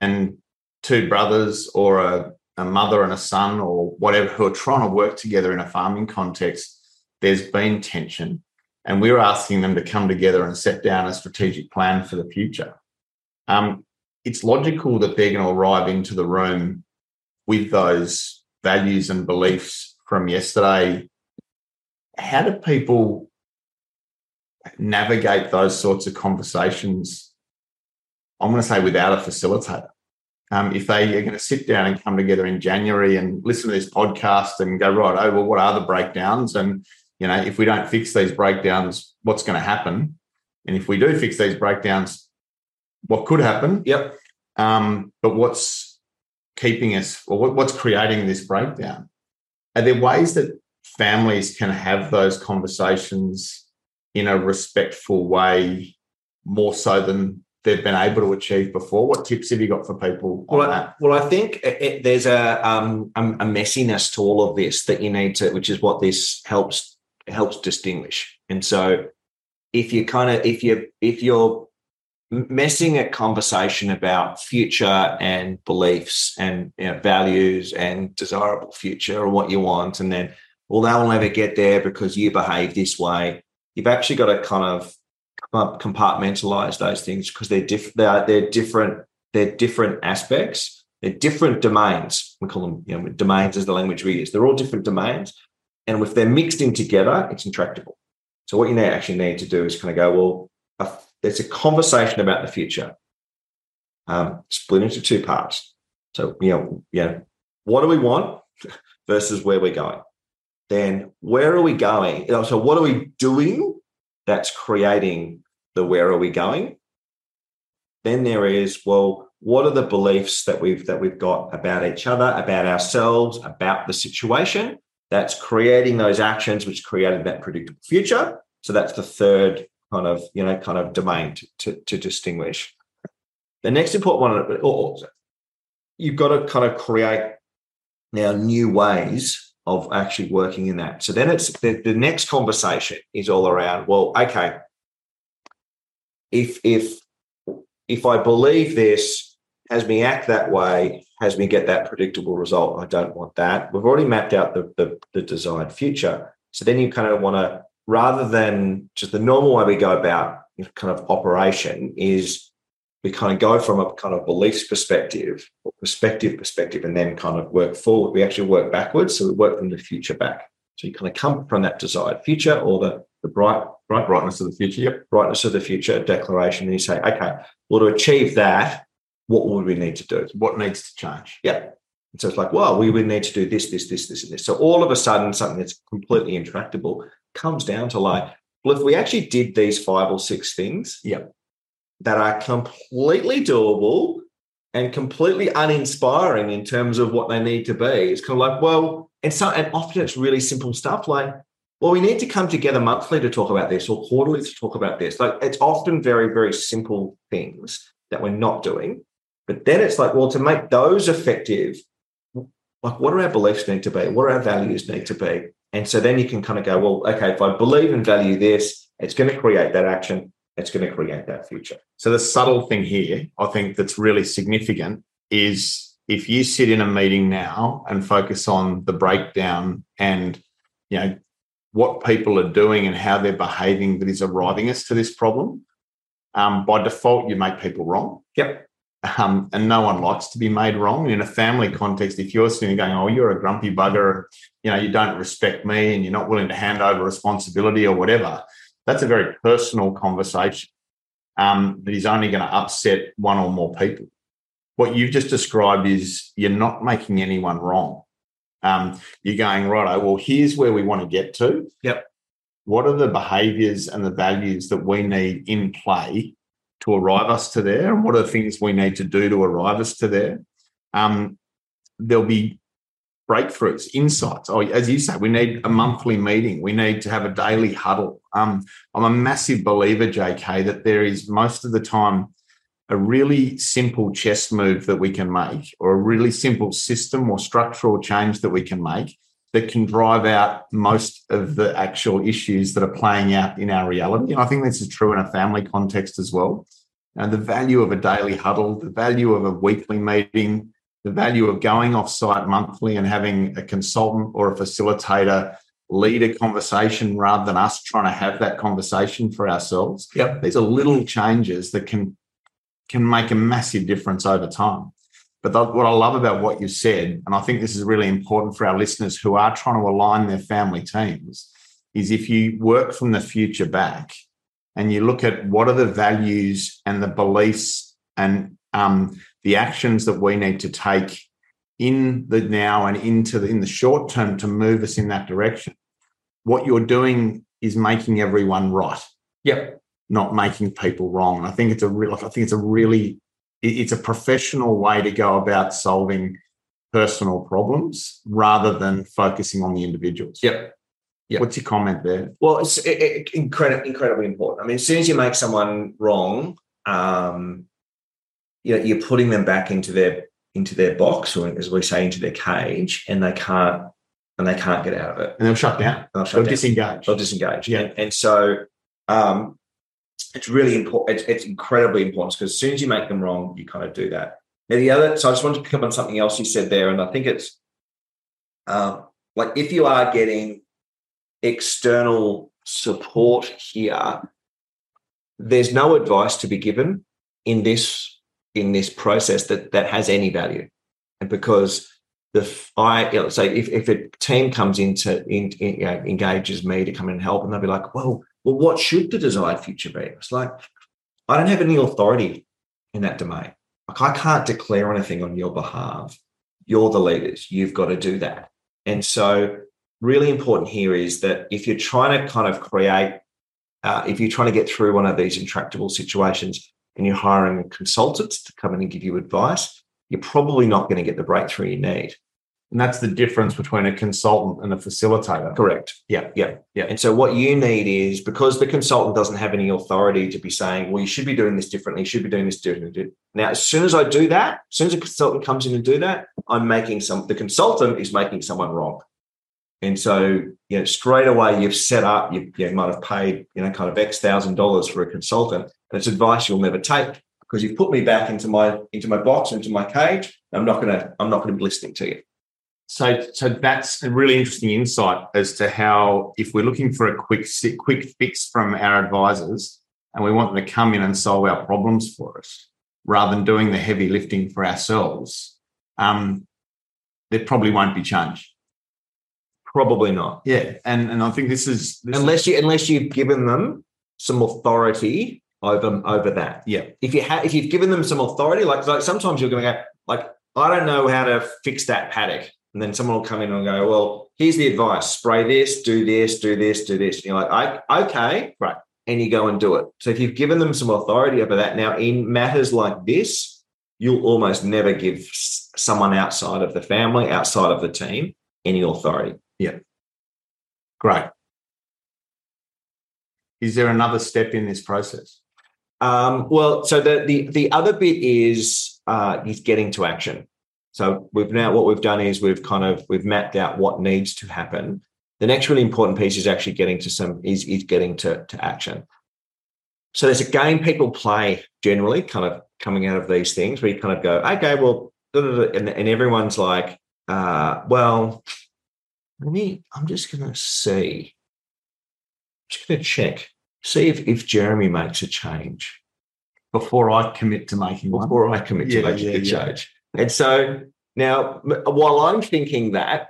and two brothers or a, a mother and a son or whatever who are trying to work together in a farming context, there's been tension. And we're asking them to come together and set down a strategic plan for the future. Um, it's logical that they're going to arrive into the room with those values and beliefs from yesterday. How do people navigate those sorts of conversations? I'm going to say without a facilitator. Um, if they are going to sit down and come together in January and listen to this podcast and go, right, oh, well, what are the breakdowns? And, you know, if we don't fix these breakdowns, what's going to happen? And if we do fix these breakdowns, what could happen? Yep. Um, but what's keeping us, or what, what's creating this breakdown? Are there ways that families can have those conversations in a respectful way, more so than they've been able to achieve before? What tips have you got for people Well, I, that? well, I think it, it- there's a, um, a a messiness to all of this that you need to, which is what this helps helps distinguish. And so, if you kind of if you if you're messing a conversation about future and beliefs and you know, values and desirable future or what you want, and then well, they'll never get there because you behave this way. You've actually got to kind of compartmentalize those things because they're different. They are they're different. They're different aspects. They're different domains. We call them you know, domains as the language we use. They're all different domains, and if they're mixed in together, it's intractable. So what you need, actually need to do is kind of go well. It's a conversation about the future, um, split into two parts. So you know, yeah, what do we want versus where we're going. Then where are we going? So what are we doing that's creating the where are we going? Then there is, well, what are the beliefs that we've that we've got about each other, about ourselves, about the situation that's creating those actions, which created that predictable future. So that's the third kind of, you know, kind of domain to, to, to distinguish. The next important one, you've got to kind of create now new ways of actually working in that. So then it's the, the next conversation is all around, well, okay, if if if I believe this, has me act that way, has me get that predictable result. I don't want that. We've already mapped out the, the, the desired future. So then you kind of want to, rather than just the normal way we go about kind of operation, is we kind of go from a kind of beliefs perspective or perspective perspective and then kind of work forward. We actually work backwards. So we work from the future back. So you kind of come from that desired future or the, the bright, bright Brightness of the future. Yep. brightness of the future declaration. And you say, okay, well, to achieve that, what would we need to do? What needs to change? Yeah. And so it's like, well, we would need to do this, this, this, this, and this. So all of a sudden, something that's completely intractable comes down to like, well, if we actually did these five or six things Yep. That are completely doable and completely uninspiring in terms of what they need to be, it's kind of like, well, and so and often it's really simple stuff like, well, we need to come together monthly to talk about this or quarterly to talk about this. Like it's often very, very simple things that we're not doing. But then it's like, well, to make those effective, like what do our beliefs need to be? What do our values need to be? And so then you can kind of go, well, okay, if I believe and value this, it's going to create that action. It's going to create that future. So the subtle thing here, I think that's really significant is if you sit in a meeting now and focus on the breakdown and you know what people are doing and how they're behaving that is arriving us to this problem, um, by default you make people wrong. Yep. Um, and no one likes to be made wrong. In a family context, if you're sitting going, "Oh, you're a grumpy bugger," you know, you don't respect me, and you're not willing to hand over responsibility or whatever, that's a very personal conversation um, that is only going to upset one or more people. What you've just described is you're not making anyone wrong. Um, you're going right. Well, here's where we want to get to. Yep. What are the behaviours and the values that we need in play to arrive us to there, and what are the things we need to do to arrive us to there. Um, there'll be breakthroughs, insights. Oh, as you say, we need a monthly meeting. We need to have a daily huddle. Um, I'm a massive believer, JK, that there is most of the time a really simple chess move that we can make, or a really simple system or structural change that we can make that can drive out most of the actual issues that are playing out in our reality. And I think this is true in a family context as well. And the value of a daily huddle, the value of a weekly meeting, the value of going off site monthly and having a consultant or a facilitator lead a conversation rather than us trying to have that conversation for ourselves. Yep. These are little changes that can can make a massive difference over time. But what I love about what you said, and I think this is really important for our listeners who are trying to align their family teams, is if you work from the future back and you look at what are the values and the beliefs and um, the actions that we need to take in the now and into the, in the short term to move us in that direction. What you're doing is making everyone right. Yep. Not making people wrong. I think it's a real. I think it's a really it's a professional way to go about solving personal problems rather than focusing on the individuals. Yep. Yep. What's your comment there? Well, it's it, it, incredibly, incredibly important. I mean, as soon as you make someone wrong, um, you know, you're putting them back into their into their box, or as we say, into their cage, and they can't and they can't get out of it. And they'll shut down. They'll, shut they'll down. disengage. They'll disengage. Yeah. And, and so um, it's really important. It's, it's incredibly important because as soon as you make them wrong, you kind of do that. Now, the other, so I just wanted to pick up on something else you said there, and I think it's um, like if you are getting external support here, there's no advice to be given in this in this process that that has any value, and because the I you know, say if, if a team comes into in, in you know, engages me to come in and help, and they'll be like, well well, what should the desired future be? It's like, I don't have any authority in that domain. Like, I can't declare anything on your behalf. You're the leaders. You've got to do that. And so, really important here is that if you're trying to kind of create, uh, if you're trying to get through one of these intractable situations and you're hiring a consultant to come in and give you advice, you're probably not going to get the breakthrough you need. And that's the difference between a consultant and a facilitator. Correct. Yeah, yeah, yeah. And so what you need is because the consultant doesn't have any authority to be saying, well, you should be doing this differently, you should be doing this differently. Now, as soon as I do that, as soon as a consultant comes in and do that, I'm making some the consultant is making someone wrong. And so, you know, straight away you've set up, you, you might have paid, you know, kind of X thousand dollars for a consultant. And it's advice you'll never take because you've put me back into my into my box, into my cage. I'm not gonna, I'm not gonna be listening to you. So, so that's a really interesting insight as to how, if we're looking for a quick, quick fix from our advisors, and we want them to come in and solve our problems for us, rather than doing the heavy lifting for ourselves, um, there probably won't be change. Probably not. Yeah, and and I think this is this unless you unless you've given them some authority over over that. Yeah, if you have if you've given them some authority, like like sometimes you're going to go like I don't know how to fix that paddock and then someone will come in and go, well, here's the advice spray this, do this, do this, do this. And you're like, okay, right. And you go and do it. So if you've given them some authority over that, now in matters like this, you'll almost never give someone outside of the family, outside of the team, any authority. Yeah. Great. Is there another step in this process? Um, well, so the, the the other bit is uh, is getting to action. So we've now what we've done is we've kind of we've mapped out what needs to happen. The next really important piece is actually getting to some is, is getting to, to action. So there's a game people play generally, kind of coming out of these things where you kind of go, okay, well, and, and everyone's like, uh, well, let me, I'm just to see, I'm just to check, see if, if Jeremy makes a change. before I commit to making one. before I commit to making yeah, a yeah. change. And so now, while I'm thinking that,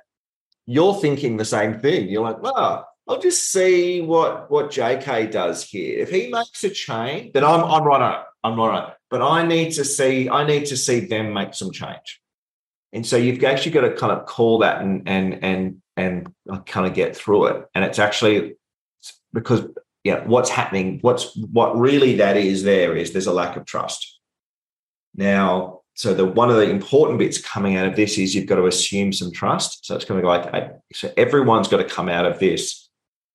you're thinking the same thing. You're like, well, I'll just see what what JK does here. If he makes a change, then I'm I'm right on it. I'm right. But I need to see I need to see them make some change. And so you've actually got to kind of call that and and and and uh, kind of get through it. And it's actually because yeah, what's happening, what's what really that is there is there's a lack of trust. Now, so the one of the important bits coming out of this is you've got to assume some trust. So it's going to be like so everyone's got to come out of this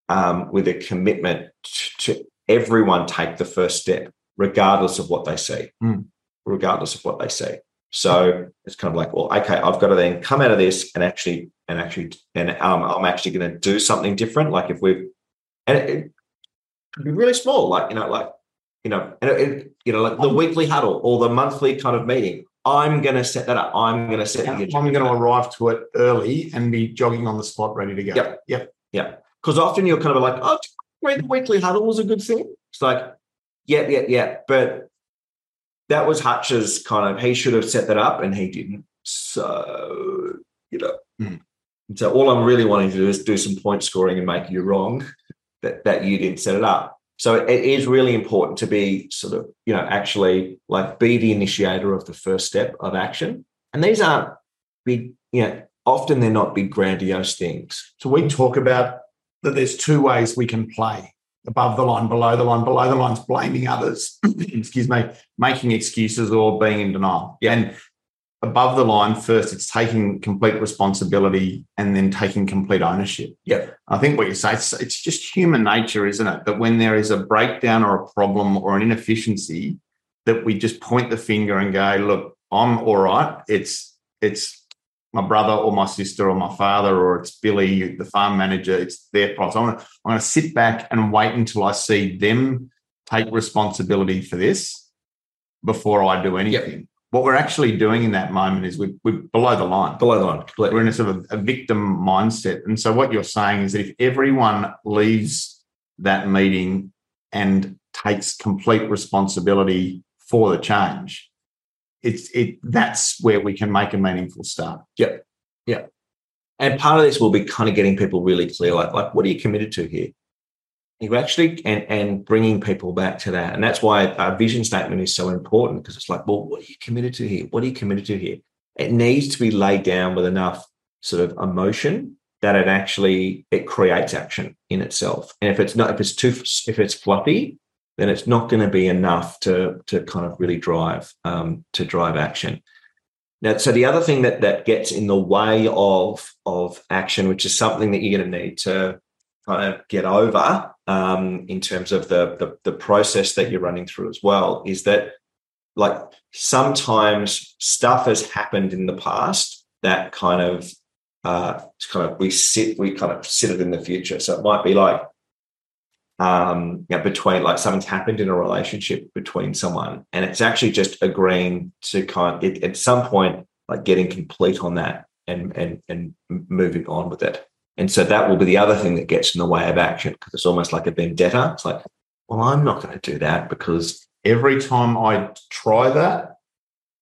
um, with a commitment to, everyone take the first step, regardless of what they see, Mm. regardless of what they see. So it's kind of like, well, okay, I've got to then come out of this and actually and actually and um, I'm actually going to do something different. Like if we've and it could be really small, like you know, like you know, and it, it- you know, like the oh. weekly huddle or the monthly kind of meeting. I'm going to set that up. I'm going to set the I'm going to arrive to it early and be jogging on the spot, ready to go. Yep. Yep. because often you're kind of like, oh, the weekly huddle was a good thing. It's like, yeah, yeah, yeah. But that was Hutch's kind of, he should have set that up and he didn't. So, you know, and so all I'm really wanting to do is do some point scoring and make you wrong that, that you didn't set it up. So it is really important to be sort of, you know, actually like be the initiator of the first step of action. And these aren't big, you know, often they're not big grandiose things. So we talk about that there's two ways we can play above the line, below the line. Below the line's blaming others, excuse me, making excuses or being in denial. Yeah. And above the line, first, it's taking complete responsibility and then taking complete ownership. Yeah. I think what you say, it's, it's just human nature, isn't it? That when there is a breakdown or a problem or an inefficiency, that we just point the finger and go, look, I'm all right. It's, it's my brother or my sister or my father or it's Billy, the farm manager. It's their problem. I'm I'm going to sit back and wait until I see them take responsibility for this before I do anything. What we're actually doing in that moment is we're, we're below the line. Below the line, completely. We're in a sort of a victim mindset. And so what you're saying is that if everyone leaves that meeting and takes complete responsibility for the change, it's it that's where we can make a meaningful start. Yep. Yep. And part of this will be kind of getting people really clear, like, like what are you committed to here? You actually and and bringing people back to that, and that's why our vision statement is so important because it's like, well, what are you committed to here? What are you committed to here? It needs to be laid down with enough sort of emotion that it actually it creates action in itself. And if it's not, if it's too, if it's fluffy, then it's not going to be enough to to kind of really drive um, to drive action. Now, so the other thing that that gets in the way of of action, which is something that you're going to need to kind of get over um, in terms of the, the the process that you're running through as well, is that like sometimes stuff has happened in the past that kind of uh, kind of we sit we kind of sit it in the future. So it might be like um, you know, between like something's happened in a relationship between someone, and it's actually just agreeing to kind it, at some point like getting complete on that and and and moving on with it. And so that will be the other thing that gets in the way of action because it's almost like a vendetta. It's like, well, I'm not going to do that because Every time I try that,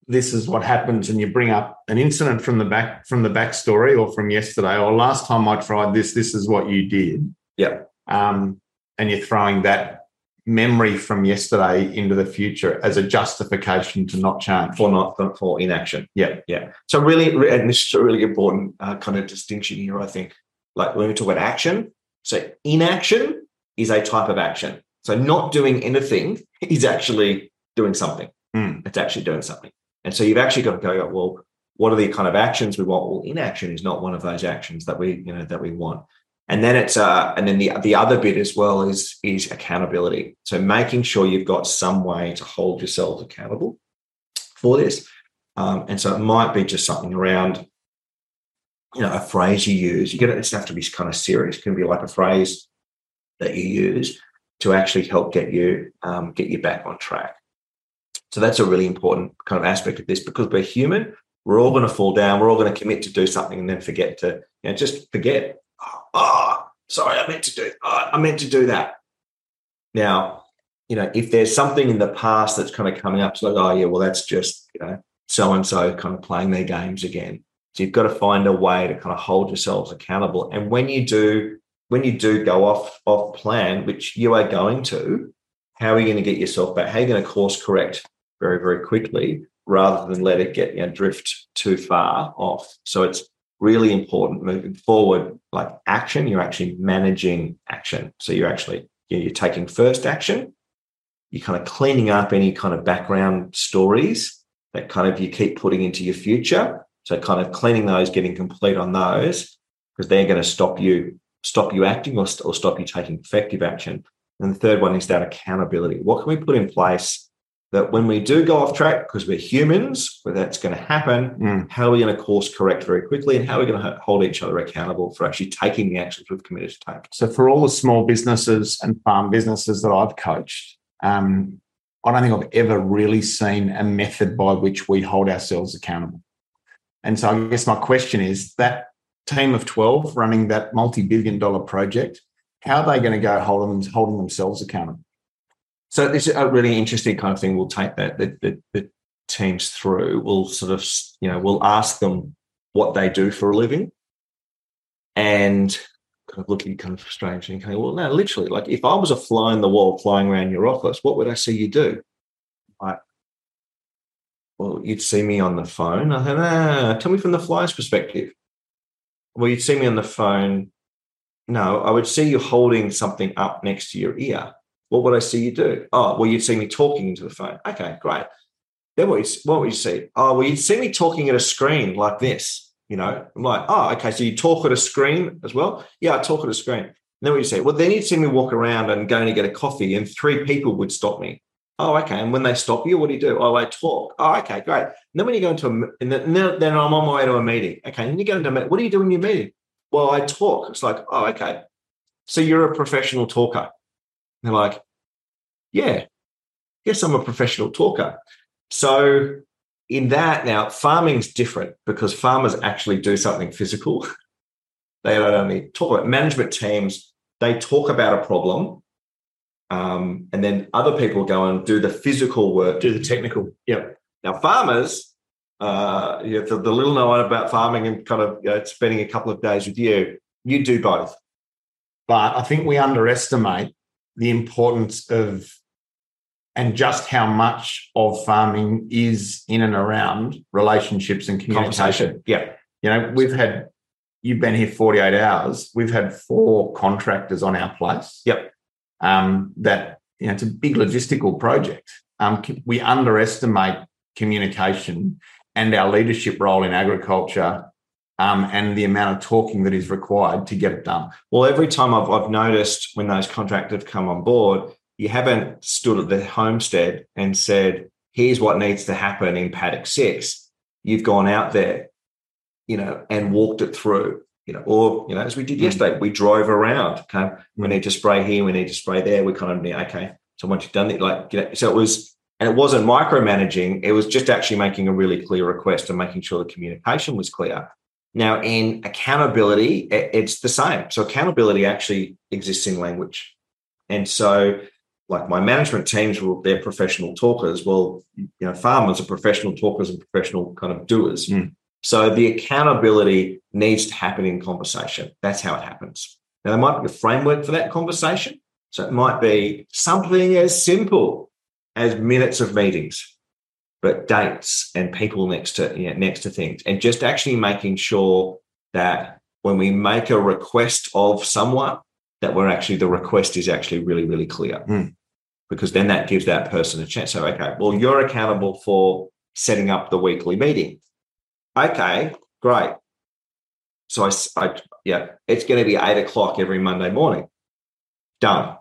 this is what happens, and you bring up an incident from the back from the backstory or from yesterday, or last time I tried this, this is what you did. Yeah. Um, and you're throwing that memory from yesterday into the future as a justification to not change. for not for, inaction. Yeah. yeah. So really, and this is a really important uh, kind of distinction here. I think, like when we talk about action, so inaction is a type of action. So not doing anything is actually doing something. Hmm. It's actually doing something. And so you've actually got to go, well, what are the kind of actions we want? Well, inaction is not one of those actions that we, you know, that we want. And then it's uh, and then the the other bit as well is is accountability. So making sure you've got some way to hold yourselves accountable for this. Um, and so it might be just something around, you know, a phrase you use. You get it doesn't have to be kind of serious. It can be like a phrase that you use to actually help get you um, get you back on track. So that's a really important kind of aspect of this because we're human. We're all going to fall down. We're all going to commit to do something and then forget to, you know, just forget. Oh, oh, sorry, I meant to do. Oh, I meant to do that. Now, you know, if there's something in the past that's kind of coming up, it's like, oh yeah, well, that's just, you know, so and so kind of playing their games again. So you've got to find a way to kind of hold yourselves accountable. And when you do, when you do go off off plan, which you are going to, how are you going to get yourself back? How are you going to course correct very, very quickly rather than let it get you know, drift too far off? So it's really important moving forward, like action, you're actually managing action. So you're actually you know, you're taking first action, you're kind of cleaning up any kind of background stories that kind of you keep putting into your future. So kind of cleaning those, getting complete on those, because they're going to stop you stop you acting or, or stop you taking effective action. And the third one is that accountability. What can we put in place that when we do go off track, because we're humans, where that's going to happen, mm. how are we going to course correct very quickly and how are we going to hold each other accountable for actually taking the actions we've committed to take? So, for all the small businesses and farm businesses that I've coached, um, I don't think I've ever really seen a method by which we hold ourselves accountable. And so, I guess my question is that team of 12 running that multi billion dollar project, how are they going to go holding, holding themselves accountable? So this is a really interesting kind of thing. We'll take that the, the, the teams through. We'll sort of you know we'll ask them what they do for a living, and kind of looking kind of strange and going, well, no, literally, like if I was a fly in the wall flying around your office, what would I see you do? Like, well, you'd see me on the phone. I said, ah, tell me from the fly's perspective. Well, you'd see me on the phone. No, I would see you holding something up next to your ear. What would I see you do? Oh, well, you'd see me talking into the phone. Okay, great. Then what, what would you see? Oh, well, you'd see me talking at a screen like this. You know, I'm like, oh, okay. So you talk at a screen as well? Yeah, I talk at a screen. And then what you say? Well, then you'd see me walk around and going to get a coffee, and three people would stop me. Oh, okay. And when they stop you, what do you do? Oh, I talk. Oh, okay, great. And then when you go into a, and then, then I'm on my way to a meeting. Okay. And you go into a meeting. What do you do in your meeting? Well, I talk. It's like, oh, okay. So you're a professional talker. they're like, yeah, yes, I'm a professional talker. So in that now, farming's different because farmers actually do something physical. they don't only talk about management teams, they talk about a problem. Um, and then other people go and do the physical work, do the technical. Yeah. Now, farmers, uh, you know, the, the, little known about farming and kind of you know, spending a couple of days with you, you do both. But I think we underestimate the importance of and just how much of farming is in and around relationships and communication. Yeah. You know, we've had, you've been here 48 hours. We've had four contractors on our place. Yep. Um, that, you know, it's a big logistical project. Um, we underestimate communication and our leadership role in agriculture um, and the amount of talking that is required to get it done. Well, every time I've, I've noticed when those contractors come on board, you haven't stood at the homestead and said, here's what needs to happen in paddock six. You've gone out there, you know, and walked it through, you know, or, you know, as we did mm. yesterday, we drove around. Okay. We need to spray here, we need to spray there. We kind of, need, okay. So once you've done it, like, you know, so it was, and it wasn't micromanaging, it was just actually making a really clear request and making sure the communication was clear. Now, in accountability, it's the same. So accountability actually exists in language. And so like my management teams were they're professional talkers. Well, you know, farmers are professional talkers and professional kind of doers. Mm. So the accountability needs to happen in conversation. That's how it happens. Now there might be a framework for that conversation. So it might be something as simple as minutes of meetings, but dates and people next to you know, next to things, and just actually making sure that when we make a request of someone, that we're actually the request is actually really, really clear. Mm. Because then that gives that person a chance. So, okay, well, you're accountable for setting up the weekly meeting. Okay, great. So I, I yeah, it's going to be eight o'clock every Monday morning. Done.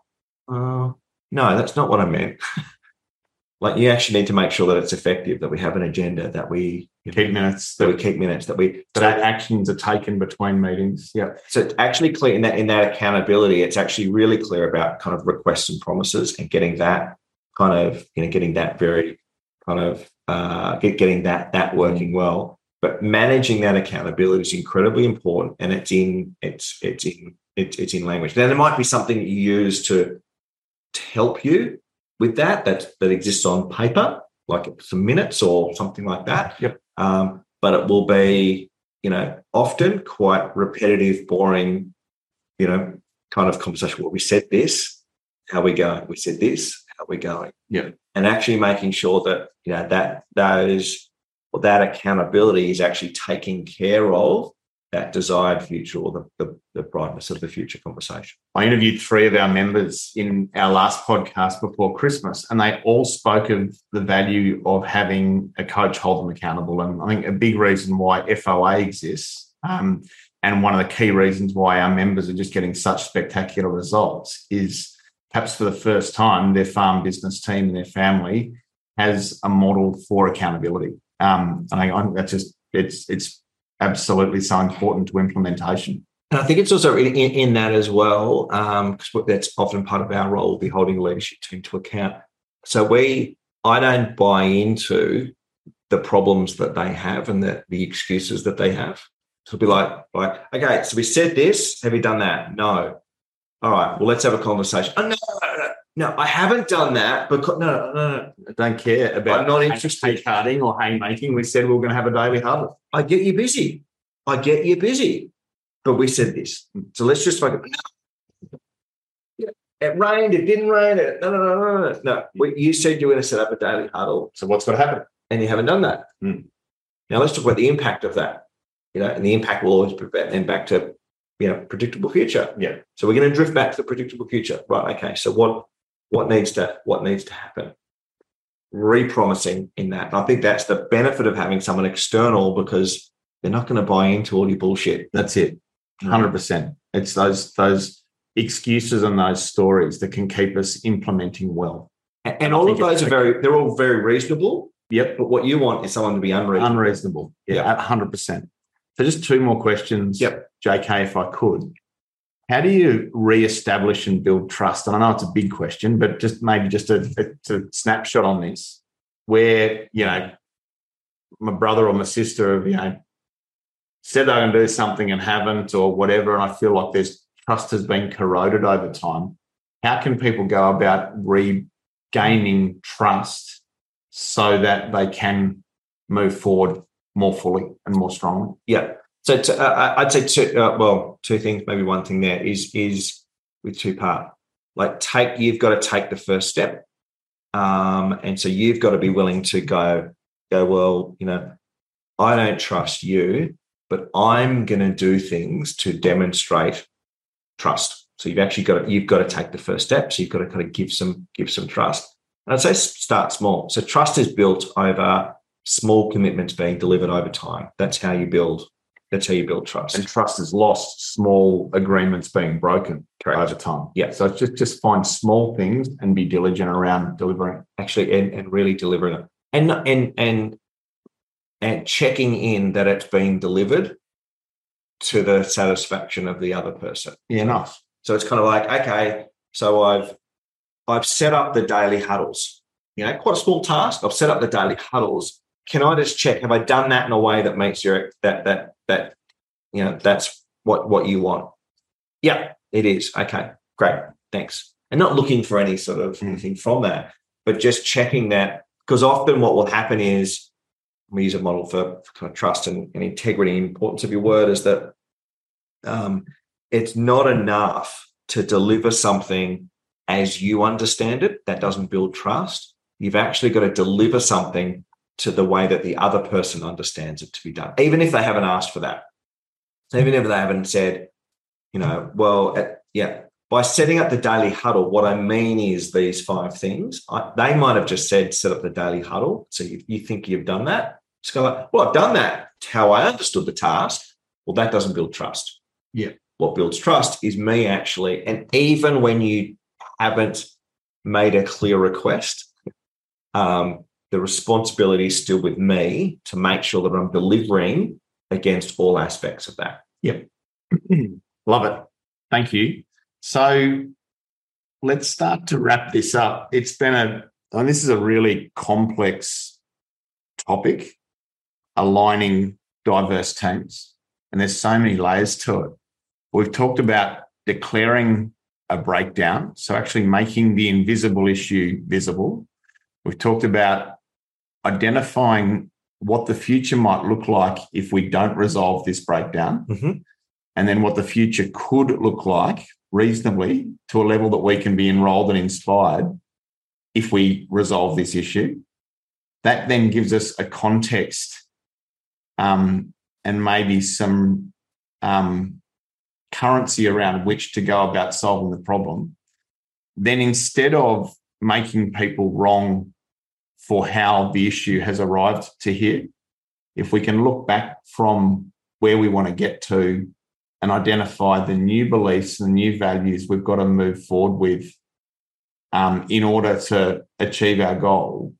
Uh, no, that's not what I meant. like you actually need to make sure that it's effective, that we have an agenda, that we keep minutes, that we keep minutes, that we that actions are taken between meetings. Yeah. So it's actually clear in that in that accountability, it's actually really clear about kind of requests and promises and getting that kind of, you know, getting that very kind of uh getting that that working well. But managing that accountability is incredibly important and it's in it's it's in it's, it's in language. Now there might be something you use to to help you with that that that exists on paper, like some minutes or something like that. Yep. Um, but it will be, you know, often quite repetitive, boring, you know, kind of conversation. Well, we said this, how we going? We said this, how we going? Yeah. And actually making sure that, you know, that those that accountability is actually taking care of that desired future or the, the, the, brightness of the future conversation. I interviewed three of our members in our last podcast before Christmas, and they all spoke of the value of having a coach hold them accountable. And I think a big reason why FOA exists, um, and one of the key reasons why our members are just getting such spectacular results, is perhaps for the first time, their farm business team and their family has a model for accountability. Um, and I, I think that's just it's it's absolutely so important to implementation. And I think it's also in, in that as well, because um, that's often part of our role, be holding leadership team to account. So we, I don't buy into the problems that they have and the, the excuses that they have. So it'll be like, like, okay, so we said this. Have you done that? No. All right. Well, let's have a conversation. Oh, no, no, I haven't done that because no, no, no. I don't care about. I'm not interested. Carding or haymaking. We said we are going to have a daily huddle. I get you busy. I get you busy. But we said this. So let's just focus. No. It rained. It didn't rain. It, no, no, no, no, no. No. We, you said you were going to set up a daily huddle. So what's going to happen? And you haven't done that. Mm. Now let's talk about the impact of that. You know, and the impact will always prevent back to you know predictable future. Yeah. So we're going to drift back to the predictable future. Right. Okay. So what what needs to what needs to happen. Repromising in that. And i think that's the benefit of having someone external because they're not going to buy into all your bullshit. That's it. 100% it's those those excuses and those stories that can keep us implementing well. And, and all of those are very they're all very reasonable yep. but what you want is someone to be unreasonable. Unreasonable. Yeah 100% so just two more questions yep. Jk if i could how do you re-establish and build trust? And I know it's a big question, but just maybe just a, a, a snapshot on this, where you know my brother or my sister have you know said they're going to do something and haven't, or whatever, and I feel like there's trust has been corroded over time. How can people go about regaining trust so that they can move forward more fully and more strongly? Yeah. So to, uh, I'd say two, uh, well, two things, maybe one thing there is is with two part. Like take, you've got to take the first step, um, and so you've got to be willing to go go. Well, you know, I don't trust you, but I'm going to do things to demonstrate trust. So you've actually got to, you've got to take the first step. So you've got to kind of give some give some trust. And I'd say start small. So trust is built over small commitments being delivered over time. That's how you build that's how you build trust. And trust is lost, small agreements being broken Correct. over time. Yeah. So just just find small things and be diligent around delivering. Actually, and, and really delivering it. And and and and checking in that it's being delivered to the satisfaction of the other person. Yeah, enough. So it's kind of like, okay, so I've I've set up the daily huddles. You know, quite a small task. I've set up the daily huddles. Can I just check? Have I done that in a way that makes your that that that you know that's what what you want? Yeah. It is. Okay. Great. Thanks. And not looking for any sort of mm. anything from that but just checking that because often what will happen is we use a model for, for kind of trust and, and integrity importance of your word is that um, it's not enough to deliver something as you understand it. That doesn't build trust. You've actually got to deliver something to the way that the other person understands it to be done, even if they haven't asked for that. Even if they haven't said, you know, well, at, yeah, by setting up the daily huddle, what I mean is these five things. I, they might have just said, set up the daily huddle. So you, you think you've done that. It's kind of like, well, I've done that. It's how I understood the task. Well, that doesn't build trust. Yeah. What builds trust is me actually, and even when you haven't made a clear request, um, the responsibility is still with me to make sure that I'm delivering against all aspects of that. Yep. Love it. Thank you. So let's start to wrap this up. It's been a, and this is a really complex topic, aligning diverse teams. And there's so many layers to it. We've talked about declaring a breakdown. So, actually making the invisible issue visible. We've talked about identifying what the future might look like if we don't resolve this breakdown, mm-hmm. and then what the future could look like reasonably to a level that we can be enrolled and inspired if we resolve this issue. That then gives us a context um, and maybe some um, currency around which to go about solving the problem. Then instead of making people wrong for how the issue has arrived to here, if we can look back from where we want to get to and identify the new beliefs and new values we've got to move forward with um, in order to achieve our goal,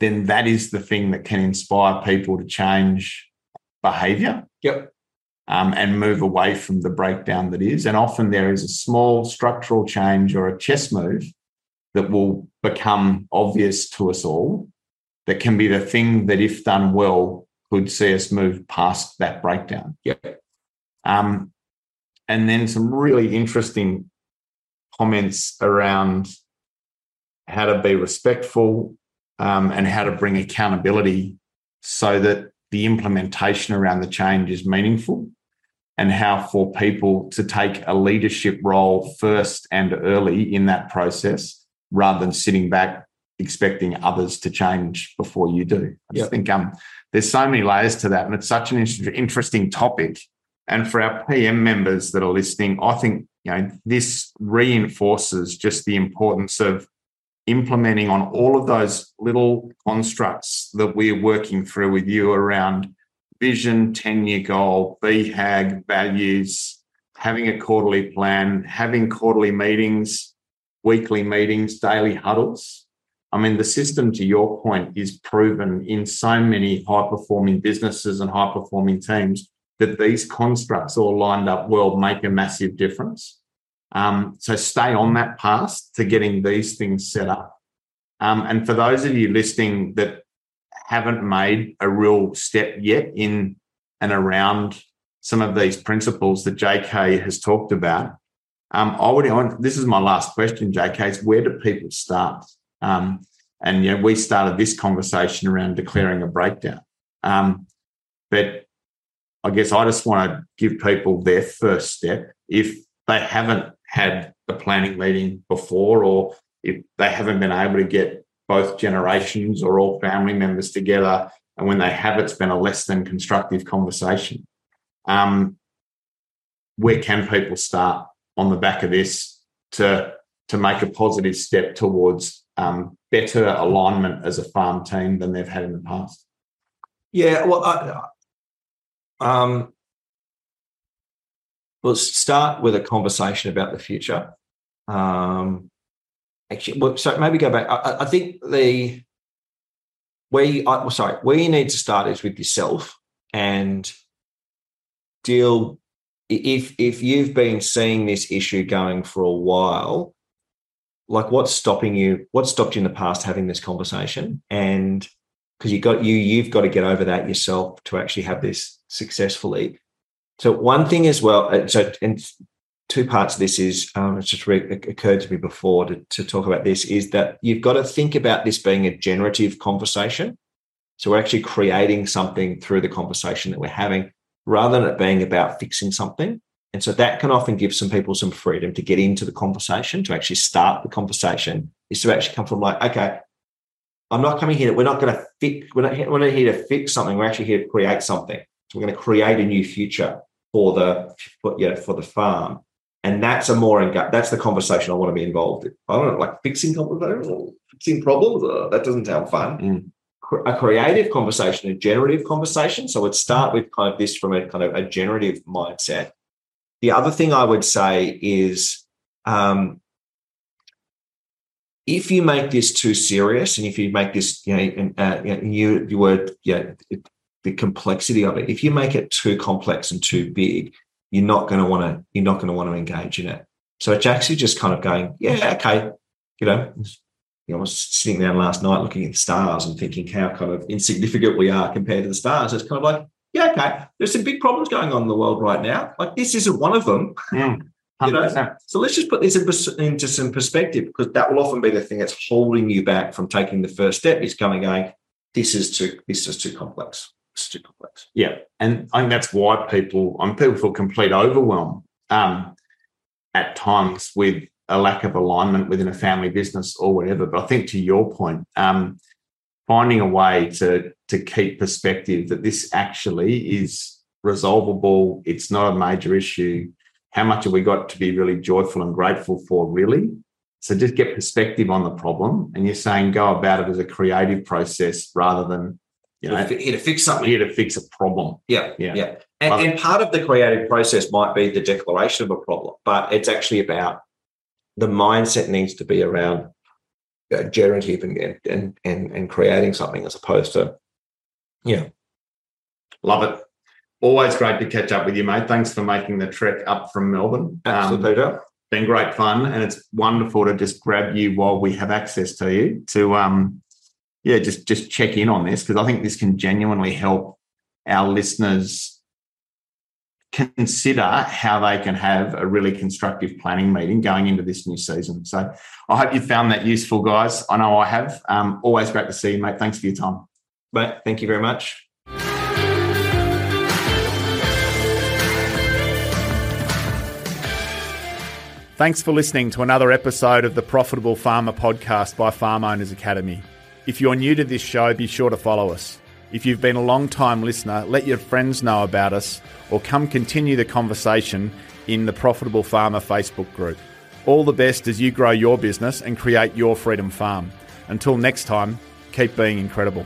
then that is the thing that can inspire people to change behavior. Yep. Um, and move away from the breakdown that is. And often there is a small structural change or a chess move that will become obvious to us all that can be the thing that, if done well, could see us move past that breakdown. Yep. Um, and then some really interesting comments around how to be respectful um, and how to bring accountability so that the implementation around the change is meaningful and how for people to take a leadership role first and early in that process rather than sitting back expecting others to change before you do. I just yep. think um, there's so many layers to that, and it's such an interesting topic. And for our PM members that are listening, I think you know this reinforces just the importance of implementing on all of those little constructs that we're working through with you around vision, 10 year goal, BHAG, values, having a quarterly plan, having quarterly meetings, weekly meetings, daily huddles. I mean, the system, to your point, is proven in so many high performing businesses and high performing teams that these constructs all lined up well make a massive difference. Um, so stay on that path to getting these things set up. Um, and for those of you listening that haven't made a real step yet in and around some of these principles that JK has talked about, um, I would. This is my last question, JK. Is where do people start? Um, and you know, we started this conversation around declaring a breakdown. Um, but I guess I just want to give people their first step if they haven't had a planning meeting before, or if they haven't been able to get both generations or all family members together, and when they have, it's been a less than constructive conversation. Um, where can people start on the back of this to to make a positive step towards um, better alignment as a farm team than they've had in the past? Yeah, well, I, um, let's start with a conversation about the future. Um, actually, well, so maybe go back. I, I think the we, I, well, sorry, where you need to start is with yourself and deal if if you've been seeing this issue going for a while like what's stopping you what stopped you in the past having this conversation? And because you got you you've got to get over that yourself to actually have this successfully. So one thing as well uh, so and two parts of this is um, it's just re- occurred to me before to, to talk about this is that you've got to think about this being a generative conversation. So we're actually creating something through the conversation that we're having rather than it being about fixing something. And so that can often give some people some freedom to get into the conversation, to actually start the conversation, is to actually come from like, okay, I'm not coming here. We're not going to fix. We're not, we're not here to fix something. We're actually here to create something. So we're going to create a new future for the for, for the farm, and that's a more that's the conversation I want to be involved in. I don't know, like fixing fixing problems. Uh, that doesn't sound fun. Mm a creative conversation, a generative conversation. So let's start with kind of this from a kind of a generative mindset. The other thing I would say is um, if you make this too serious and if you make this, you know, uh, you, you were, yeah, the complexity of it, if you make it too complex and too big, you're not going to want to, you're not going to want to engage in it. So it's actually just kind of going, yeah, okay, you know, you know, I was sitting down last night looking at the stars and thinking how kind of insignificant we are compared to the stars. It's kind of like, yeah, okay, there's some big problems going on in the world right now. Like this isn't one of them. Mm. You know? So let's just put this into some perspective because that will often be the thing that's holding you back from taking the first step. Is coming going, this is too this is too complex. It's too complex. Yeah, and I think that's why people, I mean, people feel complete overwhelm um, at times with a lack of alignment within a family business or whatever. But I think to your point, um, finding a way to to keep perspective that this actually is resolvable. It's not a major issue how much have we got to be really joyful and grateful for, really? So just get perspective on the problem. And you're saying go about it as a creative process rather than, you know, here to fix something. Here to fix a problem. Yeah. Yeah. yeah. And, and part of the creative process might be the declaration of a problem, but it's actually about the mindset needs to be around uh, generative and, and, and, and creating something as opposed to, yeah. Love it. Always great to catch up with you, mate. Thanks for making the trek up from Melbourne. Absolutely. Um, been great fun, and it's wonderful to just grab you while we have access to you to, um, yeah, just just check in on this because I think this can genuinely help our listeners consider how they can have a really constructive planning meeting going into this new season. So I hope you found that useful, guys. I know I have. Um, always great to see you, mate. Thanks for your time. Mate, thank you very much. Thanks for listening to another episode of the Profitable Farmer podcast by Farm Owners Academy. If you're new to this show, be sure to follow us. If you've been a long time listener, let your friends know about us or come continue the conversation in the Profitable Farmer Facebook group. All the best as you grow your business and create your freedom farm. Until next time, keep being incredible.